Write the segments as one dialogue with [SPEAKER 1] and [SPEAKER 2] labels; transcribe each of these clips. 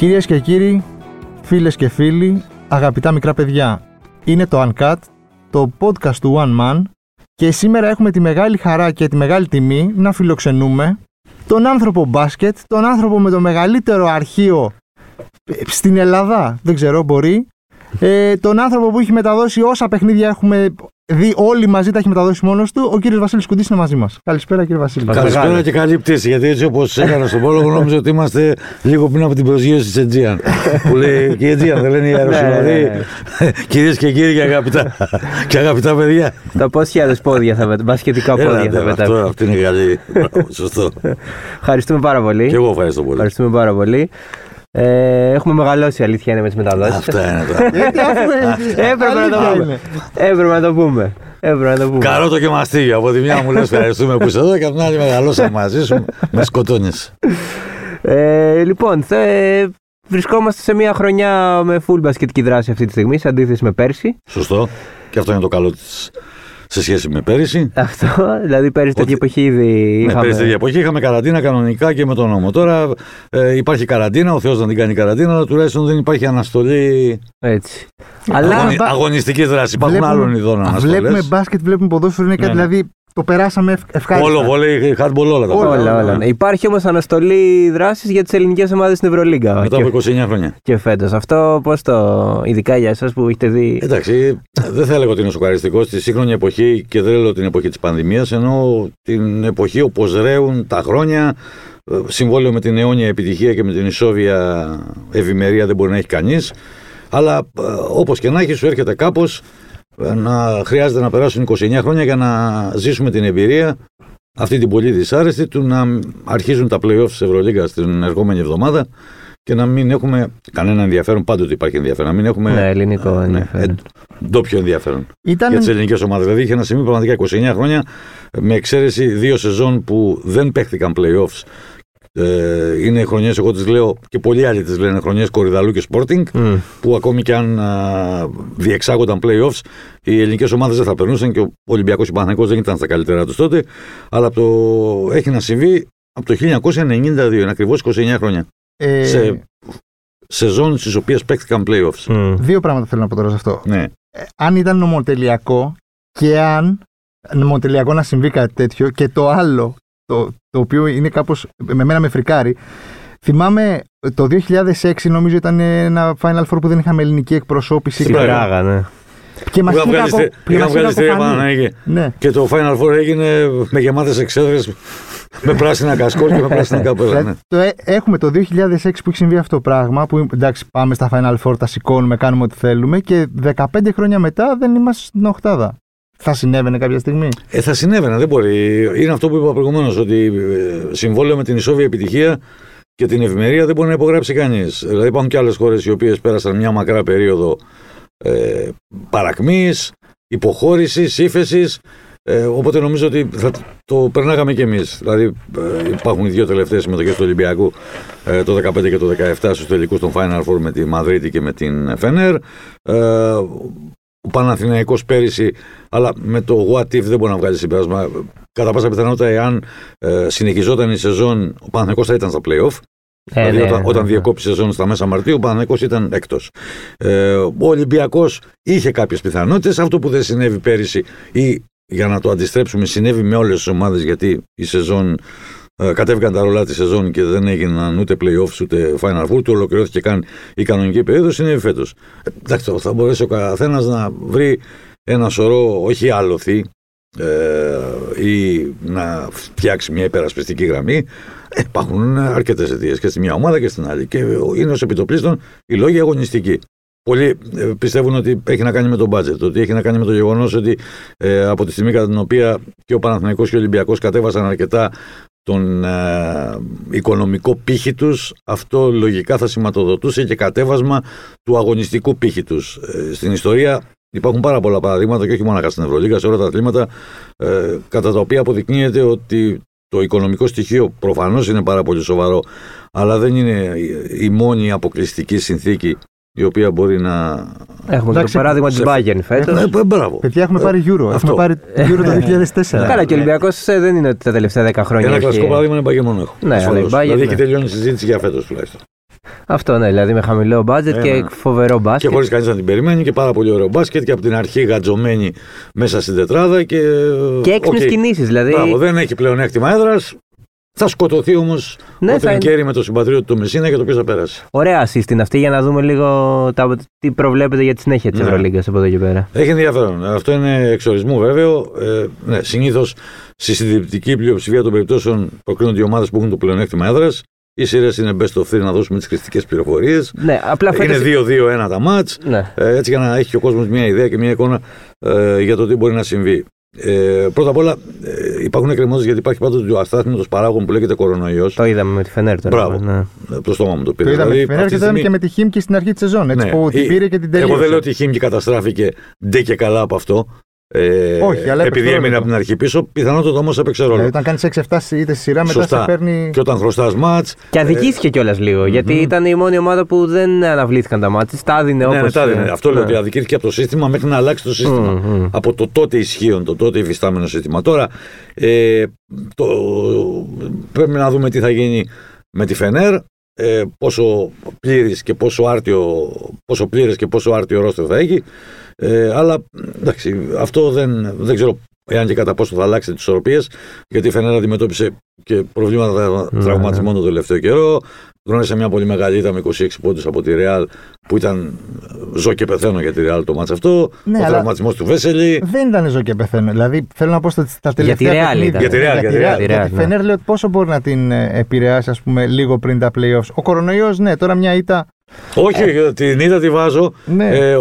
[SPEAKER 1] Κυρίες και κύριοι, φίλες και φίλοι, αγαπητά μικρά παιδιά, είναι το Uncut, το podcast του One Man και σήμερα έχουμε τη μεγάλη χαρά και τη μεγάλη τιμή να φιλοξενούμε τον άνθρωπο μπάσκετ, τον άνθρωπο με το μεγαλύτερο αρχείο στην Ελλάδα, δεν ξέρω, μπορεί, ε, τον άνθρωπο που έχει μεταδώσει όσα παιχνίδια έχουμε δει όλοι μαζί, τα έχει μεταδώσει μόνος του. Ο κύριος Βασίλης Κουντής είναι μαζί μας. Καλησπέρα, κύριε Βασίλη.
[SPEAKER 2] Καλησπέρα και καλή πτήση. Γιατί έτσι όπως έκανα στον πόλογο, νόμιζα ότι είμαστε λίγο πριν από την προσγείωση της Αιτζίαν. που λέει και η Αιτζίαν, δεν λένε οι αεροσυνοδοί. Κυρίες και κύριοι και αγαπητά, και αγαπητά παιδιά.
[SPEAKER 3] Τα πόσοι χιλιάδε πόδια θα πετάξουμε, μπασκετικά πόδια θα πετάξουμε.
[SPEAKER 2] Αυτό είναι καλή. Σωστό.
[SPEAKER 3] Ευχαριστούμε πάρα πολύ.
[SPEAKER 2] Και εγώ ευχαριστώ πολύ.
[SPEAKER 3] Ευχαριστούμε πάρα πολύ. Ε, έχουμε μεγαλώσει, αλήθεια είναι με τις μεταδόσεις.
[SPEAKER 2] Αυτά είναι τώρα.
[SPEAKER 3] Έπρεπε να το πούμε. Έπρεπε να το πούμε. Έπρεπε να το πούμε.
[SPEAKER 2] Καρότο και μαστίγιο. Από τη μια μου λες ευχαριστούμε που είσαι εδώ και από την άλλη μεγαλώσαμε μαζί σου. Με σκοτώνεις.
[SPEAKER 3] Ε, λοιπόν, θε, βρισκόμαστε σε μια χρονιά με full μπασκετική δράση αυτή τη στιγμή, σε αντίθεση με πέρσι.
[SPEAKER 2] Σωστό. Και αυτό είναι το καλό της σε σχέση με πέρυσι.
[SPEAKER 3] Αυτό, δηλαδή πέρυσι τέτοια εποχή ήδη
[SPEAKER 2] Ναι,
[SPEAKER 3] είχαμε.
[SPEAKER 2] πέρυσι τέτοια εποχή είχαμε καραντίνα κανονικά και με τον νόμο. Τώρα ε, υπάρχει καραντίνα, ο Θεός να την κάνει καραντίνα, αλλά τουλάχιστον δεν υπάρχει αναστολή
[SPEAKER 3] Έτσι. Αλλά
[SPEAKER 2] αγωνι- αγωνιστικής δράσης. Υπάρχουν
[SPEAKER 1] Βλέπουμε-
[SPEAKER 2] άλλων ειδών αναστολές.
[SPEAKER 1] Βλέπουμε μπάσκετ, βλέπουμε ποδόσφαιρο, είναι κάτι
[SPEAKER 2] Ναι, ναι.
[SPEAKER 1] δηλαδή το περάσαμε ευ- ευχάριστα.
[SPEAKER 2] Όλο βολέι, hardball, όλα τα
[SPEAKER 1] Όλα,
[SPEAKER 2] πράγματα.
[SPEAKER 3] όλα, όλα. Υπάρχει όμως αναστολή δράσης για τις ελληνικές ομάδες στην Ευρωλίγκα.
[SPEAKER 2] Μετά
[SPEAKER 3] Και,
[SPEAKER 2] από 29 χρόνια.
[SPEAKER 3] και φέτος. Αυτό πώς το. ειδικά για εσάς που έχετε δει.
[SPEAKER 2] Εντάξει, δεν θα έλεγα ότι είναι σοκαριστικό στη σύγχρονη εποχή και δεν λέω την εποχή της πανδημίας, ενώ την εποχή όπως ρέουν τα χρόνια. ε, Συμβόλαιο με την αιώνια επιτυχία και με την ισόβια ευημερία δεν μπορεί να έχει κανείς. Αλλά όπως και να έχει, σου έρχεται κάπως να χρειάζεται να περάσουν 29 χρόνια για να ζήσουμε την εμπειρία αυτή την πολύ δυσάρεστη του να αρχίζουν τα playoffs της Ευρωλίγκας την ερχόμενη εβδομάδα και να μην έχουμε κανένα ενδιαφέρον, πάντοτε υπάρχει ενδιαφέρον, να μην έχουμε
[SPEAKER 3] Ναι, ελληνικό
[SPEAKER 2] ε,
[SPEAKER 3] ενδιαφέρον.
[SPEAKER 2] ε, ντόπιο ενδιαφέρον
[SPEAKER 1] Ήταν,
[SPEAKER 2] για τις ελληνικές ομάδες. Δηλαδή είχε ένα σημείο πραγματικά 29 χρόνια, με εξαίρεση δύο σεζόν που δεν παίχτηκαν playoffs. Ε, είναι χρονιές, εγώ τις λέω και πολλοί άλλοι τις λένε χρονιές Κορυδαλού και Sporting
[SPEAKER 3] Μμ.
[SPEAKER 2] που ακόμη και αν α, διεξάγονταν playoffs οι ελληνικές ομάδες δεν θα περνούσαν και ο Ολυμπιακός και ο Παναθηναϊκός δεν ήταν στα καλύτερά τους τότε αλλά από το, έχει να συμβεί από το 1992, είναι ακριβώς 29 χρόνια
[SPEAKER 1] ε,
[SPEAKER 2] σε σεζόν στις οποίες παίχτηκαν playoffs
[SPEAKER 3] Μμ.
[SPEAKER 1] Δύο πράγματα θέλω να πω τώρα σε αυτό.
[SPEAKER 2] ναι.
[SPEAKER 1] Ε, αν ήταν νομοτελειακό και αν νομοτελειακό να συμβεί κάτι τέτοιο και το άλλο, το, το οποίο είναι κάπως, με μένα με φρικάρει, θυμάμαι το 2006 νομίζω ήταν ένα Final Four που δεν είχαμε ελληνική εκπροσώπηση
[SPEAKER 3] Στην
[SPEAKER 2] Πράγμα.
[SPEAKER 3] Πράγα, ναι.
[SPEAKER 1] και μας
[SPEAKER 2] Είχαν
[SPEAKER 1] είχε
[SPEAKER 2] βγάλει
[SPEAKER 1] κακο-
[SPEAKER 2] στε-
[SPEAKER 1] και
[SPEAKER 2] είχαν
[SPEAKER 1] μας είχε
[SPEAKER 2] βγάλει στερεά
[SPEAKER 1] κακοφανεί.
[SPEAKER 2] Παναναϊκή.
[SPEAKER 1] Ναι.
[SPEAKER 2] Και το Final Four έγινε με γεμάτες εξέδρες με πράσινα κασκόλ και με πράσινα καπέλα.
[SPEAKER 1] Δηλαδή,
[SPEAKER 2] ναι.
[SPEAKER 1] το, ε- έχουμε το 2006 που έχει συμβεί αυτό το πράγμα, που εντάξει πάμε στα Final Four, τα σηκώνουμε, κάνουμε ό,τι θέλουμε και 15 χρόνια μετά δεν είμαστε στην οκτάδα. Θα συνέβαινε κάποια στιγμή;
[SPEAKER 2] Ε, θα συνέβαινε, δεν μπορεί. Είναι αυτό που είπα προηγουμένως, ότι ε, συμβόλαιο με την ισόβια επιτυχία και την ευημερία δεν μπορεί να υπογράψει κανείς. Δηλαδή υπάρχουν και άλλες χώρες οι οποίες πέρασαν μια μακρά περίοδο ε, παρακμής, υποχώρησης, ύφεσης. Ε, οπότε νομίζω ότι θα το περνάγαμε κι εμείς. Δηλαδή ε, υπάρχουν οι δύο τελευταίες συμμετοχές του Ολυμπιακού, ε, το 2015 και το 2017, στους τελικούς των Final Four με τη Μαδρίτη και με την Φενέρ. Ε, ο Παναθηναϊκός πέρυσι, αλλά με το what if δεν μπορεί να βγάλει συμπέρασμα. Κατά πάσα πιθανότητα, εάν ε, συνεχιζόταν η σεζόν, ο Παναθηναϊκός θα ήταν στα playoff.
[SPEAKER 3] Ε,
[SPEAKER 2] δηλαδή,
[SPEAKER 3] ναι,
[SPEAKER 2] όταν,
[SPEAKER 3] ναι,
[SPEAKER 2] όταν
[SPEAKER 3] ναι.
[SPEAKER 2] διεκόπη η σεζόν στα μέσα Μαρτίου, ο Παναθηναϊκός ήταν έκτος. Ε, ο Ολυμπιακός είχε κάποιες πιθανότητες. Αυτό που δεν συνέβη πέρυσι, ή για να το αντιστρέψουμε, συνέβη με όλες τις ομάδες, γιατί η σεζόν ε, κατέβηκαν τα ρολά της σεζόν και δεν έγιναν ούτε playoffs ούτε final four, του ολοκληρώθηκε καν η κανονική περίοδος, συνέβη φέτος. Εντάξει, θα μπορέσει ο καθένας να βρει ένα σωρό, όχι άλοθη, ε, ή να φτιάξει μια υπερασπιστική γραμμή. Ε, υπάρχουν αρκετές αιτίες και στη μια ομάδα και στην άλλη. Και είναι ως επιτοπλίστων οι λόγοι αγωνιστικοί. Πολλοί ε, πιστεύουν ότι έχει να κάνει με το μπάτζετ, ότι έχει να κάνει με το γεγονός ότι ε, από τη στιγμή κατά την οποία και ο Παναθηναϊκός και ο Ολυμπιακός κατέβασαν αρκετά τον ε, οικονομικό πύχη τους, αυτό λογικά θα σηματοδοτούσε και κατέβασμα του αγωνιστικού πύχη τους. Ε, στην ιστορία υπάρχουν πάρα πολλά παραδείγματα και όχι μόνο στην Ευρωλίγα, σε όλα τα αθλήματα, ε, κατά τα οποία αποδεικνύεται ότι το οικονομικό στοιχείο προφανώς είναι πάρα πολύ σοβαρό, αλλά δεν είναι η- η μόνη αποκλειστική συνθήκη η οποία μπορεί να.
[SPEAKER 3] Έχουμε και
[SPEAKER 1] Εντάξει,
[SPEAKER 3] το παράδειγμα της
[SPEAKER 2] σε-
[SPEAKER 3] Bayern φέτος.
[SPEAKER 2] Ε, ε, μπράβο.
[SPEAKER 1] Παιδιά, έχουμε πάρει Euro.
[SPEAKER 2] Αυτό.
[SPEAKER 1] Έχουμε πάρει Euro το 2004.
[SPEAKER 3] Καλά, και ο Ολυμπιακός δεν είναι ότι τα τελευταία 10 χρόνια.
[SPEAKER 2] Ένα
[SPEAKER 3] έχει-
[SPEAKER 2] κλασικό παράδειγμα είναι Bayern μόνο έχω.
[SPEAKER 3] Ναι, αλλά η
[SPEAKER 2] Ασφαλώς.
[SPEAKER 3] Bayern,
[SPEAKER 2] δηλαδή
[SPEAKER 3] ναι.
[SPEAKER 2] έχει τελειώνει η συζήτηση για φέτος τουλάχιστον.
[SPEAKER 3] Αυτό ναι, δηλαδή με χαμηλό budget
[SPEAKER 2] Ε,
[SPEAKER 3] και
[SPEAKER 2] ναι.
[SPEAKER 3] φοβερό
[SPEAKER 2] Και
[SPEAKER 3] μπάσκετ.
[SPEAKER 2] χωρίς κανείς να την περιμένει και πάρα πολύ ωραίο μπάσκετ και από την αρχή γατζωμένη μέσα στην τετράδα. Και,
[SPEAKER 3] Και έξυπνες
[SPEAKER 2] Οκ.
[SPEAKER 3] κινήσεις. Δηλαδή.
[SPEAKER 2] Μπράβο, δεν έχει πλεονέκτημα έδρας. Θα σκοτωθεί όμως
[SPEAKER 3] Ναι,
[SPEAKER 2] ο
[SPEAKER 3] θα είναι-
[SPEAKER 2] Τρινκέρι με το συμπατριώτη του Μεσίνα για το οποίο θα πέρασε.
[SPEAKER 3] Ωραία assist είναι αυτή για να δούμε λίγο τα, τι προβλέπετε για τη συνέχεια της
[SPEAKER 2] Ναι.
[SPEAKER 3] Ευρωλίγκας από εδώ και πέρα.
[SPEAKER 2] Έχει ενδιαφέρον. Αυτό είναι εξορισμού βέβαιο. Ε, ναι, Συνήθως στη συντριπτική πλειοψηφία των περιπτώσεων προκρίνονται οι ομάδες που έχουν το πλεονέκτημα έδρας. Οι σειρές είναι best of 3 να δώσουμε τις χρηστικέ πληροφορίες.
[SPEAKER 3] Ναι, απλά
[SPEAKER 2] Είναι
[SPEAKER 3] φέτος...
[SPEAKER 2] 2-2-1 τα μάτς.
[SPEAKER 3] Ναι.
[SPEAKER 2] Ε, έτσι για να έχει και ο κόσμος μια ιδέα και μια εικόνα ε, για το τι μπορεί να συμβεί. Ε, πρώτα απ' όλα, ε, υπάρχουν εκκρεμότητε γιατί υπάρχει πάντοτε ο αστάθμητος παράγον που λέγεται κορονοϊός.
[SPEAKER 3] Το είδαμε με τη Φενέρ τώρα.
[SPEAKER 2] Μπράβο.
[SPEAKER 3] Ναι.
[SPEAKER 2] Το στόμα μου το πήρε.
[SPEAKER 1] Το είδαμε
[SPEAKER 2] Δηλαδή,
[SPEAKER 1] στη Φενέρ
[SPEAKER 2] αυτή
[SPEAKER 1] και
[SPEAKER 2] τη
[SPEAKER 1] το είδαμε
[SPEAKER 2] στιγμή-
[SPEAKER 1] και με τη Χίμκι στην αρχή της σεζόν. Έτσι
[SPEAKER 2] Ναι.
[SPEAKER 1] που την
[SPEAKER 2] Η-
[SPEAKER 1] πήρε και την τελείωσε.
[SPEAKER 2] Εγώ δεν λέω ότι η Χίμκι καταστράφηκε ντε και καλά από αυτό. Ε,
[SPEAKER 1] Όχι, αλλά έπαιξε
[SPEAKER 2] επειδή
[SPEAKER 1] ρόλο
[SPEAKER 2] έμεινε
[SPEAKER 1] του.
[SPEAKER 2] από την αρχή πίσω, πιθανότατα όμω έπαιξε ρόλο.
[SPEAKER 1] Δηλαδή, όταν κάνεις 6-7 είτε στη σειρά, μετά
[SPEAKER 2] Σωστά.
[SPEAKER 1] σε παίρνει.
[SPEAKER 2] Και όταν χρωστάς μάτς.
[SPEAKER 3] Και αδικήθηκε κιόλας λίγο, γιατί ήταν η μόνη ομάδα που δεν αναβλήθηκαν τα μάτια. Τα έδινε
[SPEAKER 2] Ναι,
[SPEAKER 3] όπως.
[SPEAKER 2] ναι, τα έδινε. Αυτό λέω ότι αδικήθηκε από το σύστημα μέχρι να αλλάξει το σύστημα. Από το τότε ισχύον, το τότε υφιστάμενο σύστημα. Τώρα ε, το, πρέπει να δούμε τι θα γίνει με τη Φενέρ. Ε, πόσο πλήρης και πόσο άρτιο πόσο πλήρες και πόσο άρτιο ρόστερ θα έχει ε, αλλά εντάξει αυτό δεν, δεν ξέρω εάν και κατά πόσο θα αλλάξει τις ισορροπίες γιατί η Φενέρ αντιμετώπισε και προβλήματα
[SPEAKER 3] Ναι,
[SPEAKER 2] τραυματισμών τον τελευταίο καιρό γνώρισε μια πολύ μεγάλη ήττα με 26 πόντους από τη Ρεάλ που ήταν ζω και πεθαίνω για τη Ρεάλ το μάτς αυτό
[SPEAKER 1] Ναι,
[SPEAKER 2] ο
[SPEAKER 1] αλλά-
[SPEAKER 2] τραυματισμός του Βέσελη
[SPEAKER 1] Δεν ήταν ζω και πεθαίνω. Δηλαδή, θέλω να πω στα, στα
[SPEAKER 3] Για τη
[SPEAKER 1] τελευταία
[SPEAKER 3] Real
[SPEAKER 1] παιχνίδια.
[SPEAKER 3] ήταν.
[SPEAKER 2] Για τη Real, για τη Real.
[SPEAKER 1] Για
[SPEAKER 3] Για τη Real,
[SPEAKER 1] τη
[SPEAKER 3] ναι.
[SPEAKER 1] Φενέρ λέω ότι πόσο μπορεί να την ε, επηρεάσει, ας πούμε, λίγο πριν τα playoffs. Ο κορονοϊός, ναι, τώρα μια ήττα.
[SPEAKER 2] Όχι, την είδα τη βάζω
[SPEAKER 1] Ναι.
[SPEAKER 2] ε, ε,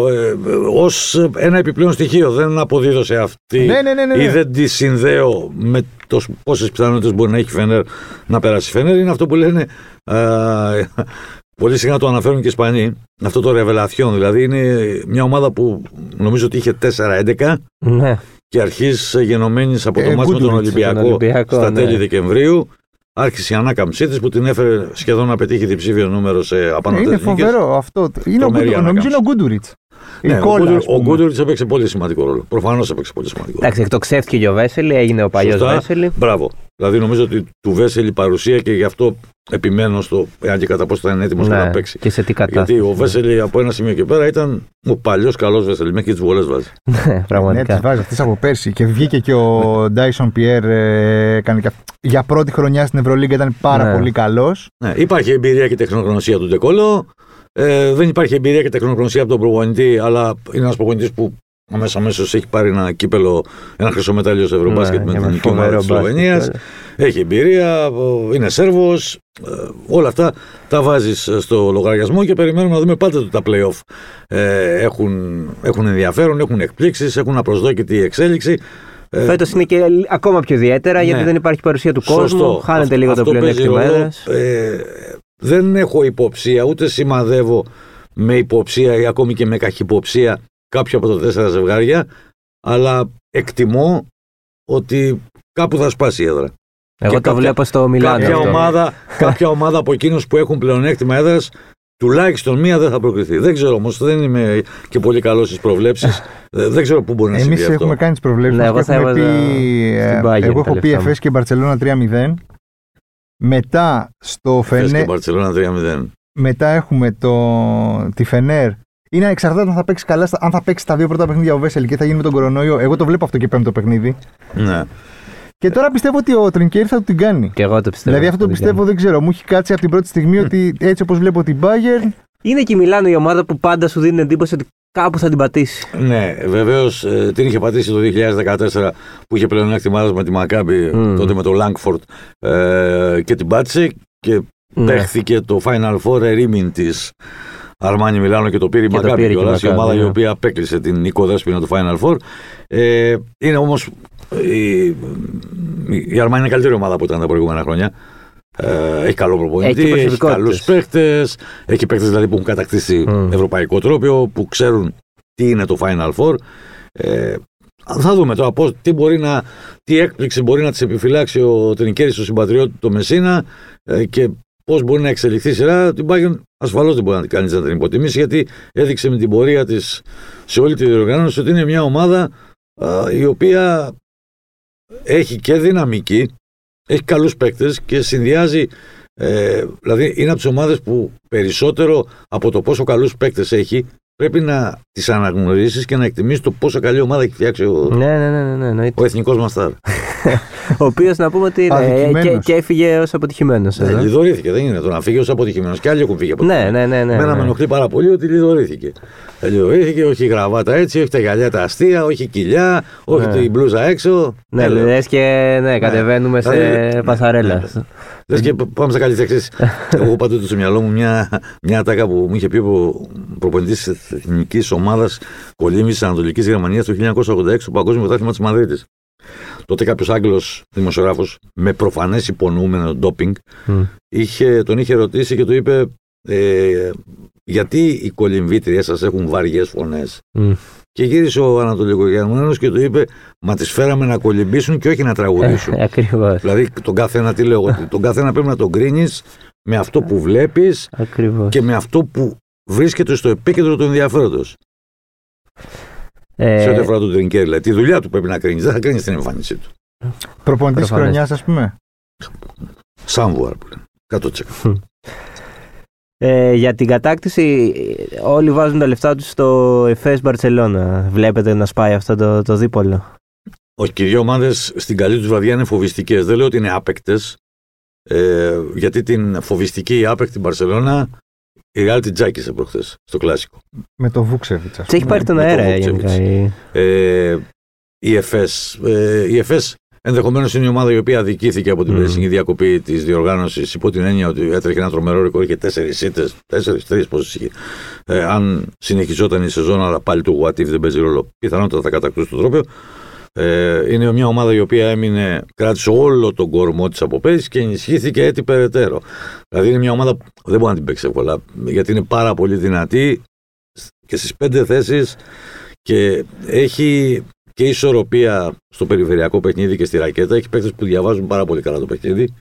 [SPEAKER 2] ως ένα επιπλέον στοιχείο. Δεν αποδίδωσε αυτή
[SPEAKER 1] Ναι, ναι, ναι, ναι, ναι.
[SPEAKER 2] ή δεν τη συνδέω με το πόσες πιθανότητες μπορεί να έχει η Φενέρ να περάσει. Η Φενέρ είναι αυτό που λένε. ε, πολύ συχνά το αναφέρουν και οι Ισπανοί. Αυτό το ρεβελαθιόν. Δηλαδή είναι μια ομάδα που νομίζω ότι είχε 4-11
[SPEAKER 3] Ναι.
[SPEAKER 2] και αρχίζει γενομένης από το
[SPEAKER 1] Ε,
[SPEAKER 2] μάτς με τον
[SPEAKER 1] Γκούντουριτς,
[SPEAKER 2] Ολυμπιακό,
[SPEAKER 3] τον Ολυμπιακό,
[SPEAKER 2] στα
[SPEAKER 3] ναι.
[SPEAKER 2] τέλη Δεκεμβρίου. Άρχισε η ανάκαμψή της που την έφερε σχεδόν να πετύχει διψήφιο νούμερο σε
[SPEAKER 1] Ε,
[SPEAKER 2] απανοτέ
[SPEAKER 1] είναι φοβερό αυτό. Είναι ο
[SPEAKER 2] Τρομερή
[SPEAKER 1] Γκούντουριτς. Νομίζω είναι ο Γκούντουριτ.
[SPEAKER 2] Ναι,
[SPEAKER 1] η
[SPEAKER 2] ο
[SPEAKER 1] κόλλα,
[SPEAKER 2] Γκούντουρ-
[SPEAKER 1] ας
[SPEAKER 2] ο
[SPEAKER 1] πούμε.
[SPEAKER 2] Γκούντουριτ έπαιξε πολύ σημαντικό ρόλο. Προφανώς έπαιξε πολύ σημαντικό ρόλο.
[SPEAKER 3] Εντάξει, εκτοξεύτηκε και ο Βέσελη, έγινε ο παλιός
[SPEAKER 2] Σωστά.
[SPEAKER 3] Βέσελη.
[SPEAKER 2] Μπράβο. Δηλαδή νομίζω ότι του Βέσελη η παρουσία και γι' αυτό επιμένω στο εάν και κατά πόσο θα είναι έτοιμος
[SPEAKER 3] Ναι,
[SPEAKER 2] να παίξει.
[SPEAKER 3] και σε τι κατάσταση.
[SPEAKER 2] Γιατί ο Βέσελη από ένα σημείο και πέρα ήταν ο παλιός καλός Βέσελη. Μέχρι και τις βολές βάζει.
[SPEAKER 3] Ναι,
[SPEAKER 1] Ναι,
[SPEAKER 3] πραγματικά.
[SPEAKER 1] τις βάζει αυτές από πέρσι. Και βγήκε και ο Ντάισον Πιέρ. Ε, έκανε και... Για πρώτη χρονιά στην Ευρωλίγκα ήταν πάρα
[SPEAKER 3] Ναι.
[SPEAKER 1] πολύ καλός.
[SPEAKER 2] Ναι, υπάρχει εμπειρία και τεχνογνωσία του Ντεκόλο. Ε, δεν υπάρχει εμπειρία και τεχνογνωσία από τον προπονητή, αλλά είναι ένας προπονητής που αμέσως αμέσως έχει πάρει ένα κύπελο, ένα χρυσό μετάλλιο σε Ευρωμπάσκετ
[SPEAKER 3] Ναι,
[SPEAKER 2] με
[SPEAKER 3] και
[SPEAKER 2] την
[SPEAKER 3] με
[SPEAKER 2] εθνική ομάδα
[SPEAKER 3] φοβερό
[SPEAKER 2] της
[SPEAKER 3] μπάσκετ
[SPEAKER 2] Σλοβενίας.
[SPEAKER 3] κιόλας.
[SPEAKER 2] Έχει εμπειρία, είναι Σέρβος. όλα αυτά τα βάζεις στο λογαριασμό και περιμένουμε να δούμε πάντα ότι τα playoff ε, έχουν, έχουν ενδιαφέρον, έχουν εκπλήξεις, έχουν απροσδόκητη εξέλιξη. Ε,
[SPEAKER 3] Φέτος είναι και ακόμα πιο ιδιαίτερα γιατί
[SPEAKER 2] Ναι.
[SPEAKER 3] δεν υπάρχει παρουσία του κόσμου.
[SPEAKER 2] Σωστό.
[SPEAKER 3] Χάνεται
[SPEAKER 2] Αυτό-
[SPEAKER 3] λίγο το
[SPEAKER 2] αυτό παίζει
[SPEAKER 3] πλεονέκτημα
[SPEAKER 2] ρόλο.
[SPEAKER 3] έδρα.
[SPEAKER 2] Ε, δεν έχω υποψία, ούτε σημαδεύω με υποψία ή ακόμη και με καχυποψία κάποιο από τα τέσσερα ζευγάρια, αλλά εκτιμώ ότι κάπου θα σπάσει η έδρα.
[SPEAKER 3] Εγώ το
[SPEAKER 2] κάποια-
[SPEAKER 3] βλέπω στο Μιλάνο.
[SPEAKER 2] Κάποια
[SPEAKER 3] αυτό.
[SPEAKER 2] ομάδα, κάποια ομάδα από εκείνους που έχουν πλεονέκτημα έδρας, τουλάχιστον μία δεν θα προκριθεί. Δεν ξέρω όμως, δεν είμαι και πολύ καλός στις προβλέψεις. δεν ξέρω πού μπορεί να
[SPEAKER 1] Εμείς
[SPEAKER 2] συμβεί αυτό.
[SPEAKER 1] έχουμε κάνει τις προβλέψεις.
[SPEAKER 3] Ναι,
[SPEAKER 1] μας
[SPEAKER 3] εγώ
[SPEAKER 1] και
[SPEAKER 3] θα
[SPEAKER 1] έχουμε
[SPEAKER 3] έβαζα
[SPEAKER 1] πει. ε,
[SPEAKER 3] στην Bayern
[SPEAKER 1] εγώ
[SPEAKER 3] τα
[SPEAKER 1] έχω πει
[SPEAKER 3] λεφτά μου.
[SPEAKER 1] Εφές και Μπαρσελόνα 3-0. Μετά στο
[SPEAKER 2] Θες και
[SPEAKER 1] Φενέ,
[SPEAKER 2] Μπαρτσελόνα 3-0.
[SPEAKER 1] μετά έχουμε το, τη Φενέρ. Είναι ανεξαρτάται αν θα παίξει καλά, στα- αν θα παίξει τα δύο πρώτα παιχνίδια ο Βέσελ και θα γίνει με τον κορονοϊό. Εγώ το βλέπω αυτό και πέμπτο παιχνίδι.
[SPEAKER 2] Ναι.
[SPEAKER 1] Και τώρα πιστεύω ότι ο Τρινκέρι θα του την κάνει.
[SPEAKER 3] Και εγώ το πιστεύω.
[SPEAKER 1] δηλαδή αυτό το πιστεύω, δεν ξέρω. Μου έχει κάτσει από την πρώτη στιγμή ότι έτσι όπως βλέπω την Bayern.
[SPEAKER 3] Είναι και η Μιλάνο η ομάδα που πάντα σου δίνει εντύπωση ότι κάπου θα την πατήσει.
[SPEAKER 2] Ναι, βεβαίως την είχε πατήσει το 2014 που είχε πλεονέκτημα έδρας με τη Μακάμπη
[SPEAKER 3] Μμμ.
[SPEAKER 2] τότε με το Λάγκφορντ ε, και την πάτησε και
[SPEAKER 3] Ναι.
[SPEAKER 2] παίχθηκε το Final Four ερήμην της Αρμάνι Μιλάνο και το πήρε η
[SPEAKER 3] Και το
[SPEAKER 2] Μακάμπη
[SPEAKER 3] πήρε και η
[SPEAKER 2] κιόλας, η
[SPEAKER 3] Μακάμπη,
[SPEAKER 2] ομάδα η
[SPEAKER 3] ναι.
[SPEAKER 2] οποία απέκλεισε την οικοδέσποινα του Final Four. Ε, είναι όμως. Η, η Αρμάνι είναι καλύτερη ομάδα που ήταν τα προηγούμενα χρόνια. Ε, έχει καλό προπονητή,
[SPEAKER 3] Έχει
[SPEAKER 2] έχει,
[SPEAKER 3] προσωπικότητες.
[SPEAKER 2] καλούς παίχτε. Έχει παίχτε δηλαδή που έχουν κατακτήσει
[SPEAKER 3] Μμ.
[SPEAKER 2] ευρωπαϊκό τρόπιο, που ξέρουν τι είναι το Final Four. Ε, θα δούμε τώρα πώς, τι, μπορεί να, τι έκπληξη μπορεί να τη επιφυλάξει ο Τρινκέρη στο συμπατριώτης του Μεσίνα ε, και πώς μπορεί να εξελιχθεί η σειρά. Την Bayern ασφαλώς δεν μπορεί να κανεί να την υποτιμήσεις γιατί έδειξε με την πορεία της σε όλη τη διοργάνωση ότι είναι μια ομάδα α, η οποία έχει και δυναμική, έχει καλούς παίκτες και συνδυάζει Ε, δηλαδή είναι από τις ομάδες που περισσότερο από το πόσο καλούς παίκτες έχει, πρέπει να τις αναγνωρίσεις και να εκτιμήσεις το πόσο καλή ομάδα έχει φτιάξει ο,
[SPEAKER 3] Ναι, ναι, ναι, ναι, ναι, εννοείται.
[SPEAKER 2] ο εθνικός Μαστάρ.
[SPEAKER 3] Ο οποίος να πούμε ότι είναι, ε,
[SPEAKER 1] Αδικημένος.
[SPEAKER 3] και, και έφυγε ως αποτυχημένος.
[SPEAKER 2] Ε, λιδωρήθηκε, δεν είναι το να φύγει ως αποτυχημένος. Και άλλοι έχουν φύγει από
[SPEAKER 3] Ναι, ναι, ναι. ναι,
[SPEAKER 2] Εμένα με
[SPEAKER 3] ναι.
[SPEAKER 2] ενοχλεί πάρα πολύ ότι λιδωρήθηκε. Ε, Λιδωρήθηκε, όχι η γραβάτα έτσι, όχι τα γυαλιά τα αστεία, όχι η κοιλιά, όχι
[SPEAKER 3] Ναι.
[SPEAKER 2] την μπλούζα έξω.
[SPEAKER 3] Ναι,
[SPEAKER 2] Ε,
[SPEAKER 3] λες και ναι, κατεβαίνουμε σε
[SPEAKER 2] Δηλαδή, ναι,
[SPEAKER 3] πασαρέλα.
[SPEAKER 2] ναι, Λες και πάμε στα καλύτερα εξής. Εγώ έχω πάντοτε στο μυαλό μου μια, μια ατάκα που μου είχε πει ο προπονητής της εθνικής ομάδας Κολύμβη τη Ανατολικής Γερμανίας το 1986 στο Παγκόσμιο Πρωτάθλημα της Μαδρίτης. Τότε κάποιος Άγγλος δημοσιογράφος με προφανές υπονοούμενο ντόπινγκ
[SPEAKER 3] Μμ.
[SPEAKER 2] είχε, τον είχε ρωτήσει και του είπε ε, γιατί οι κολυμβήτριές σας έχουν βαριές φωνές;
[SPEAKER 3] Μμ.
[SPEAKER 2] Και γύρισε ο Ανατολικογερμανός και του είπε μα τις φέραμε να κολυμπήσουν και όχι να τραγουδήσουν.
[SPEAKER 3] Ακριβώς.
[SPEAKER 2] δηλαδή τον καθένα τι λέω, ότι τον καθένα πρέπει να τον κρίνεις με αυτό που βλέπεις
[SPEAKER 3] Ακριβώς.
[SPEAKER 2] και με αυτό που βρίσκεται στο επίκεντρο του ενδιαφέροντος.
[SPEAKER 3] Ε,
[SPEAKER 2] σε ό,τι αφορά τον Τρινκέρι. Δηλαδή, τη δουλειά του πρέπει να κρίνεις, δεν θα κρίνεις την εμφάνισή του.
[SPEAKER 1] Προπονητής
[SPEAKER 3] Προφανές.
[SPEAKER 1] χρονιάς, ας πούμε.
[SPEAKER 2] Σάμβουαρ που λένε. 100%.
[SPEAKER 3] ε, για την κατάκτηση, ε, όλοι βάζουν τα λεφτά τους στο Εφές Μπαρσελόνα. Βλέπετε να σπάει αυτό το, το δίπολο.
[SPEAKER 2] Όχι, και οι δύο ομάδες στην καλή τους βραδιά είναι φοβιστικές. Δεν λέω ότι είναι άπεκτε. Ε, γιατί την φοβιστική άπεκτη Μπαρσελόνα η Real την τζάκισε προχθές στο κλασικό.
[SPEAKER 1] Με το Βούξεβιτς.
[SPEAKER 3] Τι έχει πάρει τον
[SPEAKER 2] με τον
[SPEAKER 3] αέρα
[SPEAKER 2] Βούκτσεβιτς.
[SPEAKER 3] γενικά. η-
[SPEAKER 2] Ε, η ΕΦΕΣ. Ε, η ΕΦΕΣ ενδεχομένως είναι η ομάδα η οποία αδικήθηκε από την
[SPEAKER 3] Μμμ.
[SPEAKER 2] περσινή διακοπή της διοργάνωσης υπό την έννοια ότι έτρεχε ένα τρομερό ρεκόρ και τέσσερις ήττε. Τέσσερις, τρεις πόσες είχε. Ε, αν συνεχιζόταν η σεζόν, αλλά πάλι το what if δεν παίζει ρόλο. Πιθανότατα θα κατακτούσε το τρόπαιο. Ε, είναι μια ομάδα η οποία έμεινε, κράτησε όλο τον κορμό της από πέρυσι και ενισχύθηκε έτσι περαιτέρω. Δηλαδή είναι μια ομάδα που δεν μπορεί να την παίξει εύκολα γιατί είναι πάρα πολύ δυνατή και στις πέντε θέσεις και έχει και ισορροπία στο περιφερειακό παιχνίδι και στη ρακέτα. Έχει παίκτες που διαβάζουν πάρα πολύ καλά το παιχνίδι